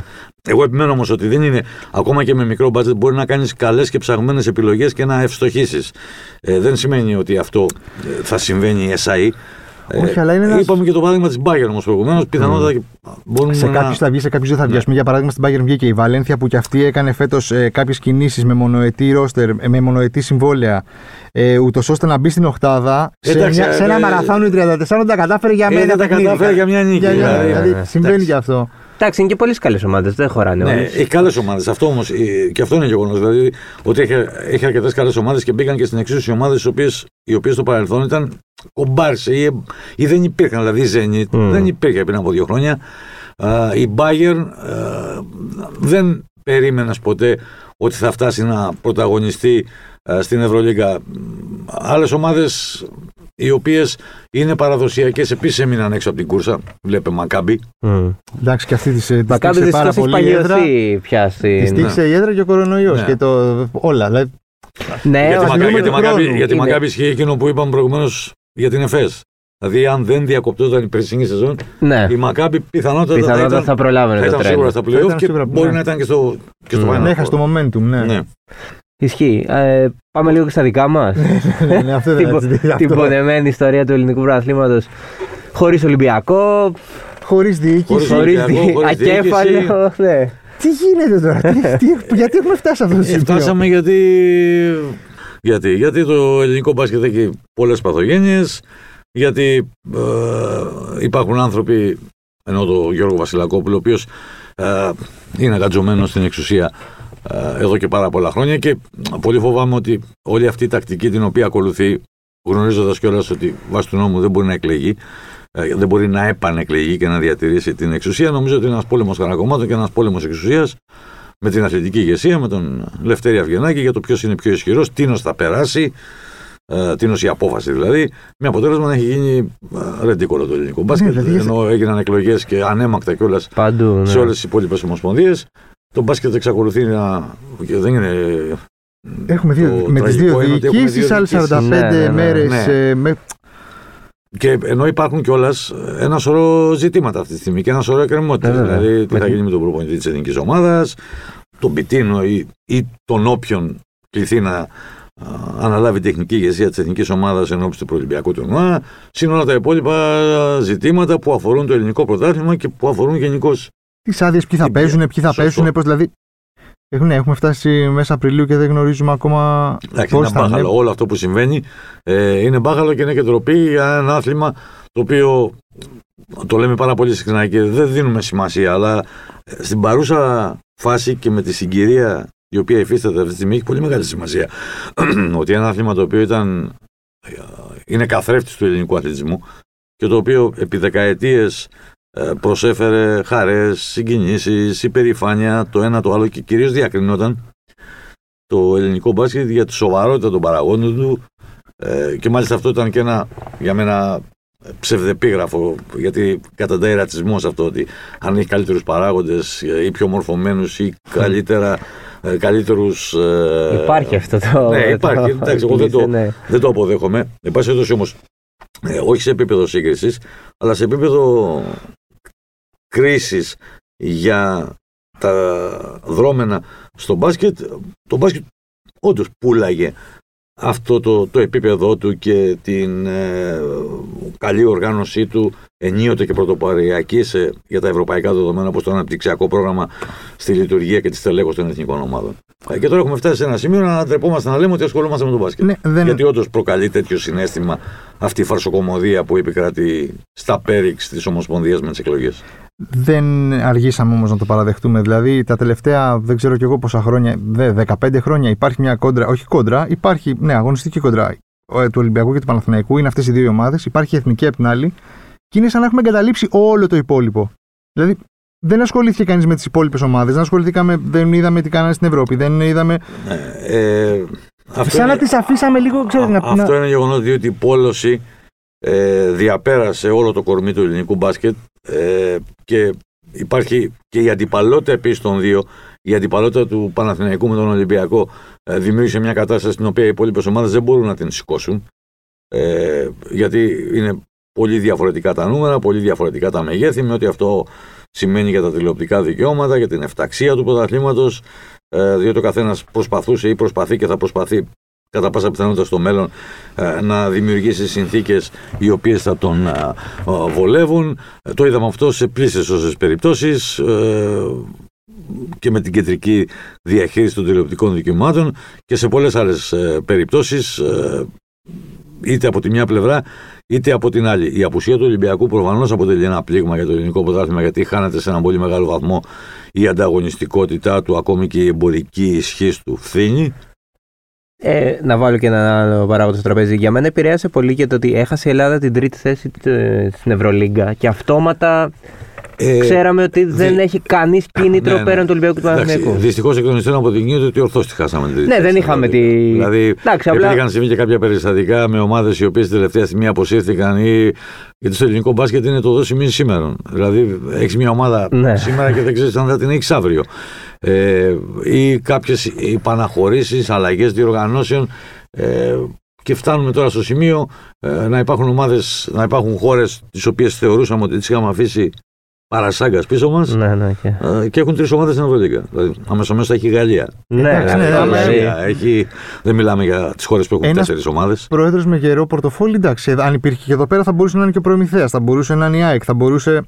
[SPEAKER 2] Εγώ επιμένω όμως ότι δεν είναι, ακόμα και με μικρό budget, μπορεί να κάνεις καλές και ψαγμένες επιλογές και να ευστοχήσει. Ε, δεν σημαίνει ότι αυτό ε, θα συμβαίνει SAE.
[SPEAKER 1] Όχι, αλλά είναι ένας-
[SPEAKER 2] Είπαμε και το παράδειγμα της Bayern όμως προηγουμένως. Πιθανότατα και μπορούμε
[SPEAKER 1] Σε
[SPEAKER 2] να.
[SPEAKER 1] κάποιους θα βγει, σε κάποιους δεν θα βγει.
[SPEAKER 2] Ναι.
[SPEAKER 1] Ας πούμε, για παράδειγμα, στην Bayern βγήκε η Βαλένθια που και αυτή έκανε φέτος ε, κάποιες κινήσεις με μονοετή ρόστερ, ε, με μονοετή συμβόλαια, ε, ούτως ώστε να μπει στην Οχτάδα. Σε,
[SPEAKER 2] Εντάξει,
[SPEAKER 1] μια, σε ένα
[SPEAKER 2] ε,
[SPEAKER 1] μαραθώνιο 34 τα κατάφερε για
[SPEAKER 2] Ε,
[SPEAKER 1] μένα.
[SPEAKER 2] δεν τα
[SPEAKER 1] παιχνίδι.
[SPEAKER 2] κατάφερε για μια νίκη.
[SPEAKER 1] Για- για-
[SPEAKER 2] δηλαδή.
[SPEAKER 1] δηλαδή,
[SPEAKER 3] ναι, ναι.
[SPEAKER 1] συμβαίνει
[SPEAKER 2] Εντάξει.
[SPEAKER 1] και αυτό.
[SPEAKER 3] Εντάξει, είναι και πολύ καλές ομάδες, δεν χωράνε
[SPEAKER 2] Ναι,
[SPEAKER 3] όλες.
[SPEAKER 2] έχει καλές ομάδες. Αυτό όμως και αυτό είναι γεγονός. Δηλαδή ότι έχει, έχει αρκετές καλές ομάδες και μπήκαν και στην εξίσωση ομάδες οι οποίες στο παρελθόν ήταν κομπάρσες ή, ή δεν υπήρχαν. Δηλαδή η Zenit
[SPEAKER 3] Μμμ.
[SPEAKER 2] δεν υπήρχε πριν από δύο χρόνια. Α, η Bayern α, δεν περίμενες ποτέ ότι θα φτάσει να πρωταγωνιστεί α, στην Ευρωλίγκα. Άλλες ομάδες οι οποίες είναι παραδοσιακές επίσης έμειναν έξω από την κούρσα. Βλέπε Μακάμπι.
[SPEAKER 3] Μμ.
[SPEAKER 1] Εντάξει, και αυτή τη
[SPEAKER 3] Μακάμπι
[SPEAKER 1] τύχησε πάρα
[SPEAKER 3] δυστυχώς έχει
[SPEAKER 1] πολύ η έδρα.
[SPEAKER 3] παλιωθεί πια
[SPEAKER 1] Τη
[SPEAKER 3] στην.
[SPEAKER 1] τύχησε η έδρα και ο κορονοϊός
[SPEAKER 2] Ναι.
[SPEAKER 1] και το. Όλα. Δηλαδή,
[SPEAKER 3] Ναι,
[SPEAKER 2] γιατί
[SPEAKER 3] όχι,
[SPEAKER 2] Μακά-
[SPEAKER 1] μιλούμε
[SPEAKER 2] γιατί
[SPEAKER 1] του
[SPEAKER 2] Μακάμπι-
[SPEAKER 1] χρόνου.
[SPEAKER 2] γιατί
[SPEAKER 3] Είναι-
[SPEAKER 2] Μακάμπι ισχύει εκείνο που είπαμε προηγουμένως για την ΕΦΕΣ. Δηλαδή, αν δεν διακοπτόταν η περσινή σεζόν,
[SPEAKER 3] ναι.
[SPEAKER 2] η Μακάμπι πιθανότατα θα
[SPEAKER 3] Πιθανότατα
[SPEAKER 2] ήταν,
[SPEAKER 3] θα προλάβαινε
[SPEAKER 2] θα
[SPEAKER 3] το
[SPEAKER 2] ήταν σίγουρα
[SPEAKER 3] τρένο.
[SPEAKER 2] στα
[SPEAKER 1] Θα
[SPEAKER 2] playoff
[SPEAKER 1] ήταν
[SPEAKER 2] και
[SPEAKER 1] σίγουρα,
[SPEAKER 2] μπορεί
[SPEAKER 1] ναι.
[SPEAKER 2] να ήταν και στο, και στο
[SPEAKER 3] Ναι.
[SPEAKER 2] Final
[SPEAKER 1] ναι,
[SPEAKER 2] Four.
[SPEAKER 1] έχασε το momentum, ναι.
[SPEAKER 2] Ναι.
[SPEAKER 3] Ισχύει. Ε, πάμε λίγο και στα δικά μας.
[SPEAKER 1] ναι, ναι, αυτό
[SPEAKER 3] την,
[SPEAKER 1] δεν
[SPEAKER 3] πο-
[SPEAKER 1] έτσι,
[SPEAKER 3] την
[SPEAKER 1] αυτό.
[SPEAKER 3] πονεμένη ιστορία του ελληνικού πρωταθλήματος. Χωρίς Ολυμπιακό,
[SPEAKER 1] Χωρίς διοίκηση.
[SPEAKER 2] Χωρίς
[SPEAKER 3] χωρίς
[SPEAKER 2] Ολυμπιακό, χωρίς
[SPEAKER 3] ακέφαλο. Ναι.
[SPEAKER 1] Τι γίνεται τώρα, τι, τι, γιατί έχουμε φτάσει σε αυτό το
[SPEAKER 2] Ε,
[SPEAKER 1] σημείο;
[SPEAKER 2] φτάσαμε γιατί... γιατί. Γιατί το ελληνικό μπάσκετ έχει πολλές παθογένειες, γιατί ε, υπάρχουν άνθρωποι, ενώ το Γιώργο Βασιλακόπουλο, ο οποίος ε, είναι κατζωμένος στην εξουσία ε, εδώ και πάρα πολλά χρόνια και πολύ φοβάμαι ότι όλη αυτή η τακτική την οποία ακολουθεί, γνωρίζοντας κιόλας ότι βάσει του νόμου δεν μπορεί να εκλεγεί, ε, δεν μπορεί να επανεκλεγεί και να διατηρήσει την εξουσία, νομίζω ότι είναι ένας πόλεμος χαρακομμάτων και ένας πόλεμος εξουσίας με την αθλητική ηγεσία, με τον Λευτέρη Αυγενάκη για το ποιος είναι πιο ισχυρός, τίνος θα περάσει, ε, τίνος η απόφαση δηλαδή, με αποτέλεσμα να έχει γίνει ε, ρεντίκολο το ελληνικό μπάσκετ.
[SPEAKER 1] δηλαδή,
[SPEAKER 2] ενώ έγιναν εκλογές και ανέμακτα κιόλας
[SPEAKER 3] Παντού. Ναι.
[SPEAKER 2] σε όλες τις υπόλοιπες ομοσπονδίες. Το μπάσκετ εξακολουθεί να. και δεν είναι.
[SPEAKER 1] Έχουμε δύο,
[SPEAKER 2] το
[SPEAKER 1] με τις δύο
[SPEAKER 2] τραγικό είναι ότι έχουμε
[SPEAKER 1] διοικήσεις,
[SPEAKER 2] δύο
[SPEAKER 1] άλλες 45
[SPEAKER 2] διοικήσεις.
[SPEAKER 3] Ναι, ναι, ναι.
[SPEAKER 1] μέρες.
[SPEAKER 2] Ναι.
[SPEAKER 1] ε, με,
[SPEAKER 2] Και ενώ υπάρχουν κιόλας ένα σωρό ζητήματα αυτή τη στιγμή και ένα σωρό εκκρεμότητες.
[SPEAKER 3] Ε, βέβαια.
[SPEAKER 2] δηλαδή, τι
[SPEAKER 3] Με
[SPEAKER 2] θα
[SPEAKER 3] την-
[SPEAKER 2] γίνει με τον προπονητή της εθνική ομάδας, τον Πιτίνο ή, ή τον όποιον κληθεί να α, αναλάβει τεχνική ηγεσία της εθνικής ομάδας ενώπιση του Προολυμπιακού τουρνουά, συν όλα τα υπόλοιπα ζητήματα που αφορούν το ελληνικό πρωτάθλημα και που αφορούν γενικώς.
[SPEAKER 1] Τις άδειες ποιοι θα
[SPEAKER 2] Την
[SPEAKER 1] παίζουν,
[SPEAKER 2] πια-
[SPEAKER 1] ποιοι θα
[SPEAKER 2] Σωστό.
[SPEAKER 1] παίζουν, πώς δηλαδή. Έχουν, ναι, έχουμε φτάσει μέσα Απριλίου και δεν γνωρίζουμε ακόμα
[SPEAKER 2] Εντάξει,
[SPEAKER 1] πώς
[SPEAKER 2] είναι
[SPEAKER 1] θα είναι.
[SPEAKER 2] μπάχαλο. Όλο αυτό που συμβαίνει ε, είναι μπάχαλο και είναι και ντροπή για ένα άθλημα το οποίο το λέμε πάρα πολύ συχνά και δεν δίνουμε σημασία, αλλά ε, στην παρούσα φάση και με τη συγκυρία η οποία υφίσταται αυτή τη στιγμή έχει πολύ μεγάλη σημασία. ότι ένα άθλημα το οποίο ήταν, ε, είναι καθρέφτης του ελληνικού αθλητισμού και το οποίο επί δεκαετίες ε, προσέφερε χαρές, συγκινήσεις, υπερηφάνεια, το ένα το άλλο και κυρίως διακρινόταν το ελληνικό μπάσκετ για τη σοβαρότητα των παραγόντων του ε, και μάλιστα αυτό ήταν και ένα για μένα ψευδεπίγραφο γιατί καταντάει ρατσισμό αυτό ότι αν έχει καλύτερους παράγοντες ε, ή πιο μορφωμένους ή καλύτερα ε, καλύτερους ε,
[SPEAKER 3] Υπάρχει αυτό το.
[SPEAKER 2] ναι, υπάρχει.
[SPEAKER 3] το-
[SPEAKER 2] Εντάξει, εγώ δεν το-
[SPEAKER 3] ναι.
[SPEAKER 2] δεν το αποδέχομαι. Εν πάση περιπτώσει όμως, ε, όχι σε επίπεδο σύγκρισης, αλλά σε επίπεδο κρίση για τα δρόμενα στο μπάσκετ, το μπάσκετ όντως πουλάγε αυτό το, το επίπεδο του και την ε, καλή οργάνωσή του ενίοτε και πρωτοπαριακής σε, για τα ευρωπαϊκά δεδομένα όπως το αναπτυξιακό πρόγραμμα στη λειτουργία και τη στελέχωση των εθνικών ομάδων. Ε, και τώρα έχουμε φτάσει σε ένα σημείο να ντρεπόμαστε να λέμε ότι ασχολούμαστε με τον μπάσκετ.
[SPEAKER 1] Ναι, δεν,
[SPEAKER 2] Γιατί όντως προκαλεί τέτοιο συνέστημα αυτή η φαρσοκομωδία που επικρατεί στα πέριξ της Ομοσπονδίας με τις εκλογές;
[SPEAKER 1] δεν αργήσαμε όμως να το παραδεχτούμε. Δηλαδή τα τελευταία, δεν ξέρω κι εγώ πόσα χρόνια, δε, 15 χρόνια υπάρχει μια κόντρα, όχι κόντρα, υπάρχει ναι, αγωνιστική κόντρα ε, του Ολυμπιακού και του Παναθηναϊκού. Είναι αυτές οι δύο ομάδες. Υπάρχει η εθνική απ' την άλλη. Και είναι σαν να έχουμε εγκαταλείψει όλο το υπόλοιπο. Δηλαδή, δεν ασχολήθηκε κανείς με τις υπόλοιπες ομάδες. Δεν ασχοληθήκαμε, δεν είδαμε τι κάνανε στην Ευρώπη. Δεν είδαμε.
[SPEAKER 2] Ε, αυτό
[SPEAKER 1] Σαν
[SPEAKER 2] είναι-
[SPEAKER 1] να τις αφήσαμε λίγο, ξέρεις, να,
[SPEAKER 2] Α- Αυτό
[SPEAKER 1] να-
[SPEAKER 2] είναι γεγονός διότι η πόλωση ε, διαπέρασε όλο το κορμί του ελληνικού μπάσκετ ε, και υπάρχει και η αντιπαλότητα επίσης των δύο. Η αντιπαλότητα του Παναθηναϊκού με τον Ολυμπιακό ε, δημιούργησε μια κατάσταση στην οποία οι υπόλοιπες ομάδες δεν μπορούν να την σηκώσουν. Ε, γιατί είναι πολύ διαφορετικά τα νούμερα, πολύ διαφορετικά τα μεγέθη, με ό,τι αυτό σημαίνει για τα τηλεοπτικά δικαιώματα, για την εφταξία του πρωταθλήματος. Ε, διότι ο καθένας προσπαθούσε ή προσπαθεί και θα προσπαθεί κατά πάσα πιθανότητα στο μέλλον ε, να δημιουργήσει συνθήκες οι οποίες θα τον ε, ε, βολεύουν. Ε, Το είδαμε αυτό σε πλήσεις όσες περιπτώσεις ε, και με την κεντρική διαχείριση των τηλεοπτικών δικαιωμάτων και σε πολλές άλλες ε, περιπτώσεις ε, είτε από τη μια πλευρά είτε από την άλλη. Η απουσία του Ολυμπιακού προφανώς αποτελεί ένα πλήγμα για το ελληνικό πρωτάθλημα γιατί χάνεται σε έναν πολύ μεγάλο βαθμό η ανταγωνιστικότητά του, ακόμη και η εμπορική ισχύ του φθήνει.
[SPEAKER 3] Ε, να βάλω και ένα άλλο παράγοντα στο τραπέζι. Για μένα επηρέασε πολύ και το ότι έχασε η Ελλάδα την τρίτη θέση ε, στην Ευρωλίγκα και αυτόματα
[SPEAKER 2] Ε,
[SPEAKER 3] ξέραμε ότι δεν
[SPEAKER 2] δι-
[SPEAKER 3] έχει κανείς κίνητρο
[SPEAKER 2] Ναι, ναι.
[SPEAKER 3] πέραν του Ολυμπιακού του Παναθηναϊκού.
[SPEAKER 2] Δυστυχώς εκ των υστέρων αποδεικνύεται ότι ορθώς τη χάσαμε την τρίτη
[SPEAKER 3] Ναι, δεν
[SPEAKER 2] θέση.
[SPEAKER 3] είχαμε τη-
[SPEAKER 2] Δηλαδή,
[SPEAKER 3] Εντάξει,
[SPEAKER 2] επειδή
[SPEAKER 3] απλά-
[SPEAKER 2] είχαν συμβεί και κάποια περιστατικά με ομάδες οι οποίες τελευταία στιγμή αποσύρθηκαν ή. Γιατί στο ελληνικό μπάσκετ είναι το δώσει μην σήμερα. Δηλαδή, έχεις μια ομάδα
[SPEAKER 3] Ναι.
[SPEAKER 2] σήμερα και δεν ξέρεις αν θα την έχεις αύριο. Ε, ή κάποιες επαναχωρήσει, αλλαγές διοργανώσεων. Ε, και φτάνουμε τώρα στο σημείο ε, να υπάρχουν ομάδες, να υπάρχουν χώρες τις οποίες θεωρούσαμε ότι τις είχαμε αφήσει παρασάγκας πίσω μας
[SPEAKER 3] Ναι, ναι, και...
[SPEAKER 2] ε, και έχουν τρεις ομάδες στην Ευρωλίγκα. Δηλαδή, αμέσω μέσα έχει η Γαλλία.
[SPEAKER 3] ναι,
[SPEAKER 1] Εντάξει,
[SPEAKER 3] ναι,
[SPEAKER 1] ναι,
[SPEAKER 3] ναι,
[SPEAKER 1] άμα
[SPEAKER 3] δηλαδή,
[SPEAKER 2] Γαλλία έχει, δεν μιλάμε για τις χώρες που έχουν
[SPEAKER 1] Ένας-
[SPEAKER 2] τέσσερις ομάδες.
[SPEAKER 1] Πρόεδρος με γερό πορτοφόλι, εντάξει. Αν υπήρχε και εδώ πέρα θα μπορούσε να είναι και ο Προμηθέας, θα μπορούσε να είναι η ΑΕΚ, θα μπορούσε.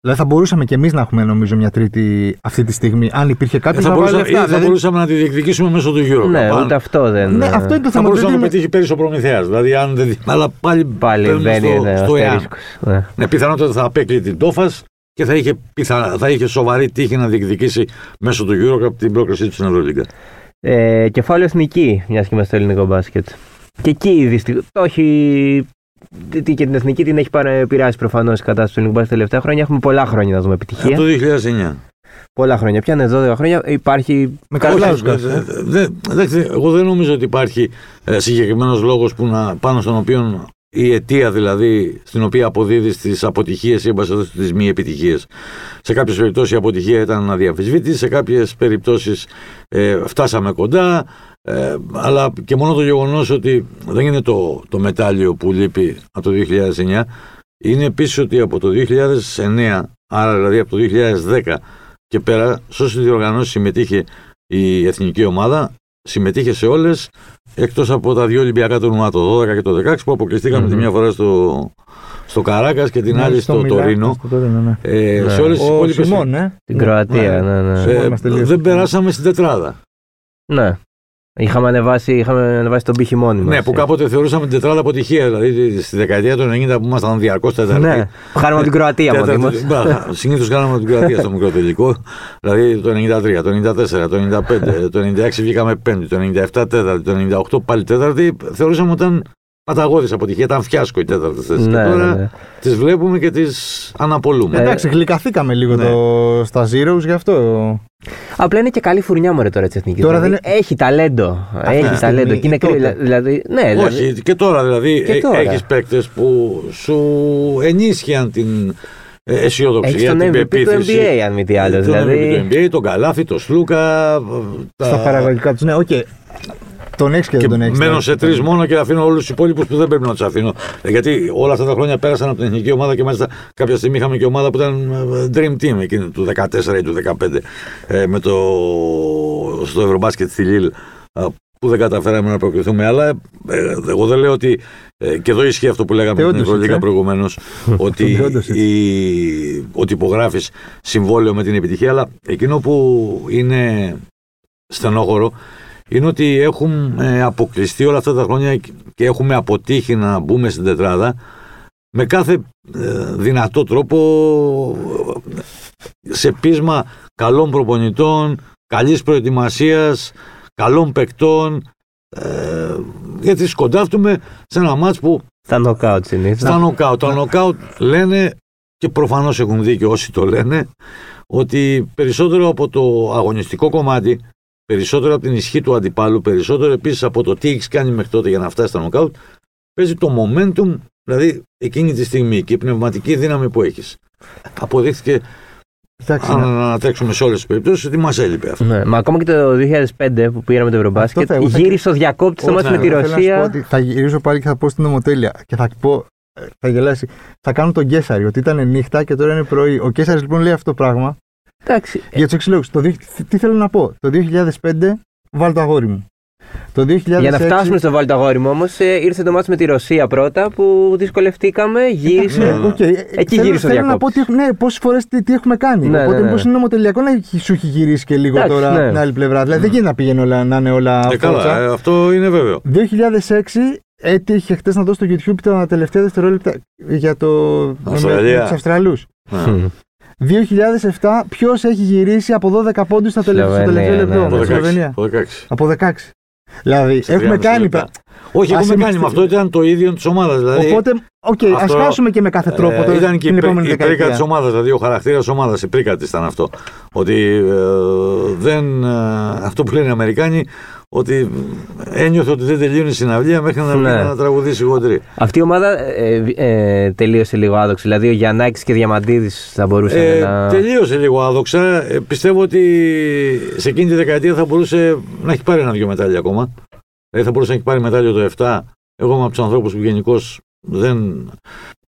[SPEAKER 1] Δηλαδή θα μπορούσαμε και εμείς να έχουμε νομίζω μια τρίτη αυτή τη στιγμή. Αν υπήρχε κάποιος
[SPEAKER 2] Θα,
[SPEAKER 1] να βάλει
[SPEAKER 2] μπορούσα,
[SPEAKER 1] λεφτά.
[SPEAKER 2] ή θα
[SPEAKER 1] δηλαδή-
[SPEAKER 2] μπορούσαμε να τη διεκδικήσουμε μέσω του Euro.
[SPEAKER 3] ναι, ούτε αυτό δεν.
[SPEAKER 1] Ναι,
[SPEAKER 3] ε,
[SPEAKER 1] αυτό είναι το
[SPEAKER 2] θα
[SPEAKER 1] θέμα.
[SPEAKER 2] μπορούσε να
[SPEAKER 1] δεν
[SPEAKER 2] το
[SPEAKER 1] είναι-
[SPEAKER 2] πετύχει πέρυσι ο Προμηθέας. Δηλαδή, αν δεν. Αλλά πάλι.
[SPEAKER 3] Πάλι
[SPEAKER 2] παίρνουμε
[SPEAKER 3] μπαίνει
[SPEAKER 2] στο,
[SPEAKER 3] ναι,
[SPEAKER 2] στο εάν.
[SPEAKER 3] αστερίσκος. Ναι.
[SPEAKER 2] Ναι, πιθανότατα θα απέκλει την Τόφας και θα είχε, πιθα... θα είχε σοβαρή τύχη να διεκδικήσει μέσω του Euro από την πρόκρισή του στην Ευρωλίγκα.
[SPEAKER 3] Ε, κεφάλαιο εθνική, μιας και είμαστε στο ελληνικό μπάσκετ. Και εκεί δυστυχώ. Όχι. τι- τι- Και την εθνική την έχει πάρει- επηρεάσει προφανώς η κατάσταση του ελληνικού μπάσκετ τα τελευταία χρόνια. Έχουμε πολλά χρόνια να δούμε επιτυχία.
[SPEAKER 2] Από το 2009.
[SPEAKER 3] Πολλά χρόνια. Πια είναι 12 χρόνια. Υπάρχει.
[SPEAKER 1] Με
[SPEAKER 2] Όχι,
[SPEAKER 1] Καρλάουσκα.
[SPEAKER 2] δε- δε- δε- εγώ δεν νομίζω ότι υπάρχει ε, συγκεκριμένος λόγος πάνω στον οποίο η αιτία δηλαδή στην οποία αποδίδεις τις αποτυχίες ή τις μη επιτυχίες. Σε κάποιες περιπτώσεις η αποτυχία ήταν αδιαμφισβήτητη, σε κάποιες περιπτώσεις ε, φτάσαμε κοντά. Ε, αλλά και μόνο το γεγονός ότι δεν είναι το, το μετάλλιο που λείπει από το 2009, είναι επίσης ότι από το 2009, άρα δηλαδή από το 2010 και πέρα, σε όσες διοργανώσεις συμμετείχε η εθνική ομάδα, συμμετείχε σε όλες εκτός από τα δύο Ολυμπιακά τουρνουά, το 12 και το 16, που αποκλειστήκαμε
[SPEAKER 3] Μμμ.
[SPEAKER 2] τη μία φορά στο, στο Καράκας και την
[SPEAKER 1] Ναι,
[SPEAKER 2] άλλη στο
[SPEAKER 1] Μιλάνο,
[SPEAKER 2] Τωρίνο.
[SPEAKER 1] στο Τωρίνο, ναι.
[SPEAKER 2] Ε,
[SPEAKER 3] Ναι.
[SPEAKER 2] Σε όλες τις
[SPEAKER 1] Ο
[SPEAKER 2] υπόλοιπε.
[SPEAKER 1] Σιμών, ναι.
[SPEAKER 3] Την
[SPEAKER 1] Ναι.
[SPEAKER 3] Κροατία, ναι, ναι.
[SPEAKER 1] Ε, είμαστε λίγο-
[SPEAKER 2] δεν περάσαμε στην τετράδα.
[SPEAKER 3] Ναι. Είχαμε ανεβάσει, είχαμε ανεβάσει τον πύχη μόνοι μας.
[SPEAKER 2] Ναι, που κάποτε θεωρούσαμε την τετράδα αποτυχία. Δηλαδή στη δεκαετία του 90 που ήμασταν διαρκώς τέταρτη.
[SPEAKER 3] Ναι. Χάρη από την Κροατία μόνοι μας.
[SPEAKER 2] Συνήθως κάναμε την Κροατία στο μικρό τελικό. Δηλαδή το 93, το 94, το 95, το 96 βγήκαμε πέμπτη, το 97 τέταρτη, το 98 πάλι τέταρτη. Θεωρούσαμε ότι ήταν παταγώδης αποτυχία, ήταν φιάσκο η τέταρτη θέση.
[SPEAKER 3] Ναι,
[SPEAKER 2] και τώρα
[SPEAKER 3] ναι, ναι.
[SPEAKER 2] τις βλέπουμε και τις αναπολούμε.
[SPEAKER 3] Ε,
[SPEAKER 1] Εντάξει, γλυκαθήκαμε λίγο
[SPEAKER 2] Ναι.
[SPEAKER 1] το, στα Zeros γι' αυτό.
[SPEAKER 3] Απλά είναι και καλή φουρνιά μωρέ τώρα της εθνικής.
[SPEAKER 1] Τώρα
[SPEAKER 3] δηλαδή,
[SPEAKER 1] δεν
[SPEAKER 3] Έχει ταλέντο.
[SPEAKER 1] Αυτή
[SPEAKER 3] έχει
[SPEAKER 1] τη
[SPEAKER 3] ταλέντο.
[SPEAKER 1] στιγμή
[SPEAKER 3] Και είναι
[SPEAKER 1] ή
[SPEAKER 3] κρύ-
[SPEAKER 1] τότε.
[SPEAKER 3] Δηλαδή, ναι, δηλαδή,
[SPEAKER 2] Όχι, και τώρα δηλαδή
[SPEAKER 3] Και τώρα.
[SPEAKER 2] έχεις παίκτες που σου ενίσχυαν την ε, αισιοδοξία,
[SPEAKER 3] έχεις τον
[SPEAKER 2] την
[SPEAKER 3] MVP του
[SPEAKER 2] πεποίθηση.
[SPEAKER 3] NBA, αν μη τι άλλο.
[SPEAKER 2] Τον
[SPEAKER 3] Δηλαδή,
[SPEAKER 2] MVP του NBA, τον Καλάθη, τον Σλούκα. ε, τα-
[SPEAKER 1] Στα παραγωγικά τους. Ναι, οκ. Τον έχεις και δεν
[SPEAKER 2] Και
[SPEAKER 1] τον έχεις.
[SPEAKER 2] μένω σε τρεις μόνο και αφήνω όλους τους υπόλοιπους που δεν πρέπει να τους αφήνω. Ε, Γιατί όλα αυτά τα χρόνια πέρασαν από την εθνική ομάδα και μάλιστα κάποια στιγμή είχαμε και ομάδα που ήταν ε, Dream Team εκείνη του 14 ή του 15 ε, με το, στο Ευρωμπάσκετ στη Λίλ ε, που δεν καταφέραμε να προκριθούμε. Αλλά ε, εγώ δεν λέω ότι. ε, και εδώ ισχύει αυτό που λέγαμε στην
[SPEAKER 1] Θεόντωσιτς,
[SPEAKER 2] Ευρωλίγα
[SPEAKER 1] ε.
[SPEAKER 2] προηγουμένως, ότι,
[SPEAKER 1] Θεόντωσιτς.
[SPEAKER 2] η, ότι υπογράφεις συμβόλαιο με την επιτυχία. Αλλά εκείνο που είναι στενόχωρο είναι ότι έχουμε αποκλειστεί όλα αυτά τα χρόνια και έχουμε αποτύχει να μπούμε στην τετράδα με κάθε ε, δυνατό τρόπο ε, σε πείσμα καλών προπονητών, καλής προετοιμασίας, καλών παικτών ε, γιατί σκοντάφτουμε σε ένα μάτς που
[SPEAKER 3] στα νοκάουτ συνήθως.
[SPEAKER 2] στα νοκάουτ. Τα νοκάουτ λένε και προφανώς έχουν δίκιο όσοι το λένε, ότι περισσότερο από το αγωνιστικό κομμάτι, περισσότερο από την ισχύ του αντιπάλου, περισσότερο επίσης από το τι έχεις κάνει μέχρι τότε για να φτάσεις στα νοκάουτ, παίζει το momentum, δηλαδή εκείνη τη στιγμή και η πνευματική δύναμη που έχεις. Αποδείχθηκε
[SPEAKER 1] Εντάξει,
[SPEAKER 2] αν
[SPEAKER 1] ναι.
[SPEAKER 2] ανατρέξουμε σε όλες τις περιπτώσεις, ότι μας έλειπε αυτό.
[SPEAKER 3] Ναι, μα ακόμα και το 2005 που πήραμε το Ευρωμπάσκετ,
[SPEAKER 1] Αυτό θα-
[SPEAKER 3] γύρισε ο διακόπτη στο
[SPEAKER 1] Όχι,
[SPEAKER 3] μάτι με τη
[SPEAKER 1] εγώ θέλω να σου πω
[SPEAKER 3] Ρωσία.
[SPEAKER 1] ότι Θα γυρίσω πάλι και θα πω στην ομοτέλεια και θα πω. ε, Θα γελάσει. Θα κάνουν τον Κέσσαρη ότι ήταν νύχτα και τώρα είναι πρωί. Ο Κέσσαρη λοιπόν λέει αυτό το πράγμα
[SPEAKER 3] Εντάξει.
[SPEAKER 1] για τους εξής λόγους. Τι θέλω να πω. Το 2005 βάλ' το αγόρι μου. Το 2006.
[SPEAKER 3] Για να φτάσουμε στο βάλ' το αγόρι μου όμως, ήρθε το ματς με τη Ρωσία πρώτα που δυσκολευτήκαμε, γύρισε.
[SPEAKER 1] Ναι, οκ.
[SPEAKER 3] Εκεί
[SPEAKER 1] θέλω,
[SPEAKER 3] γύρισε ο
[SPEAKER 1] θέλω να πω
[SPEAKER 3] διακόπτης.
[SPEAKER 1] τι, έχουμε- ναι, πόσες φορές τι, τι έχουμε κάνει.
[SPEAKER 3] Ναι,
[SPEAKER 1] Οπότε
[SPEAKER 3] ναι, ναι.
[SPEAKER 1] μήπως είναι νομοτελειακό να έχει- σου έχει γυρίσει και λίγο
[SPEAKER 3] Εντάξει,
[SPEAKER 1] τώρα
[SPEAKER 3] ναι.
[SPEAKER 1] την άλλη πλευρά. Δηλαδή δεν γίνεται να πηγαίνει όλα, να είναι όλα
[SPEAKER 2] Ε, καλά,
[SPEAKER 1] φόρτσα.
[SPEAKER 2] ε, αυτό είναι βέβαιο.
[SPEAKER 1] 2006 έτυχε χτες να δω στο YouTube τα τελευταία δευτερόλεπτα για το.
[SPEAKER 2] Αυστραλία.
[SPEAKER 1] τους Αυστραλούς.
[SPEAKER 2] Ναι.
[SPEAKER 3] Μμ.
[SPEAKER 1] 2007 ποιος έχει γυρίσει από 12 πόντους στο τελευταίο στο
[SPEAKER 3] Σλοβενία,
[SPEAKER 1] τελευταίο λεπτό;
[SPEAKER 3] ναι,
[SPEAKER 1] με
[SPEAKER 2] Από
[SPEAKER 1] τη
[SPEAKER 2] 16.
[SPEAKER 1] Σλοβενία.
[SPEAKER 2] Από 16.
[SPEAKER 1] Από 16. Δηλαδή
[SPEAKER 2] Σε
[SPEAKER 1] έχουμε
[SPEAKER 2] 30
[SPEAKER 1] κάνει.
[SPEAKER 2] λεπτά. Όχι,
[SPEAKER 1] Ας
[SPEAKER 2] έχουμε κάνει.
[SPEAKER 1] είμαστε-
[SPEAKER 2] Με αυτό ήταν το ίδιο της ομάδας. Δηλαδή,
[SPEAKER 1] Οπότε, οκ,
[SPEAKER 2] αυτό,
[SPEAKER 1] α χάσουμε και με κάθε τρόπο
[SPEAKER 2] ε,
[SPEAKER 1] το,
[SPEAKER 2] ήταν και
[SPEAKER 1] την
[SPEAKER 2] η,
[SPEAKER 1] επόμενη
[SPEAKER 2] πρί- η πρίκα της
[SPEAKER 1] δεκαετία.
[SPEAKER 2] ομάδας, δηλαδή ο χαρακτήρας της ομάδας, η πρίκα της ήταν αυτό. Ότι ε, δεν. ε, αυτό που λένε οι Αμερικάνοι, ότι ένιωθε ότι δεν τελείωνε η συναυλία μέχρι να, βγει
[SPEAKER 3] Ναι.
[SPEAKER 2] να τραγουδήσει γοντρή.
[SPEAKER 3] Αυτή η ομάδα ε, ε, τελείωσε λίγο άδοξη. Δηλαδή ο Γιαννάκης και Διαμαντίδης θα μπορούσαν
[SPEAKER 2] Ε,
[SPEAKER 3] να.
[SPEAKER 2] Τελείωσε λίγο άδοξα. Ε, πιστεύω ότι σε εκείνη τη δεκαετία θα μπορούσε να έχει πάρει ένα-δυο μετάλλια ακόμα. Δηλαδή θα μπορούσε να έχει πάρει μετάλλιο το 7. Εγώ είμαι από τους ανθρώπους που γενικώς δεν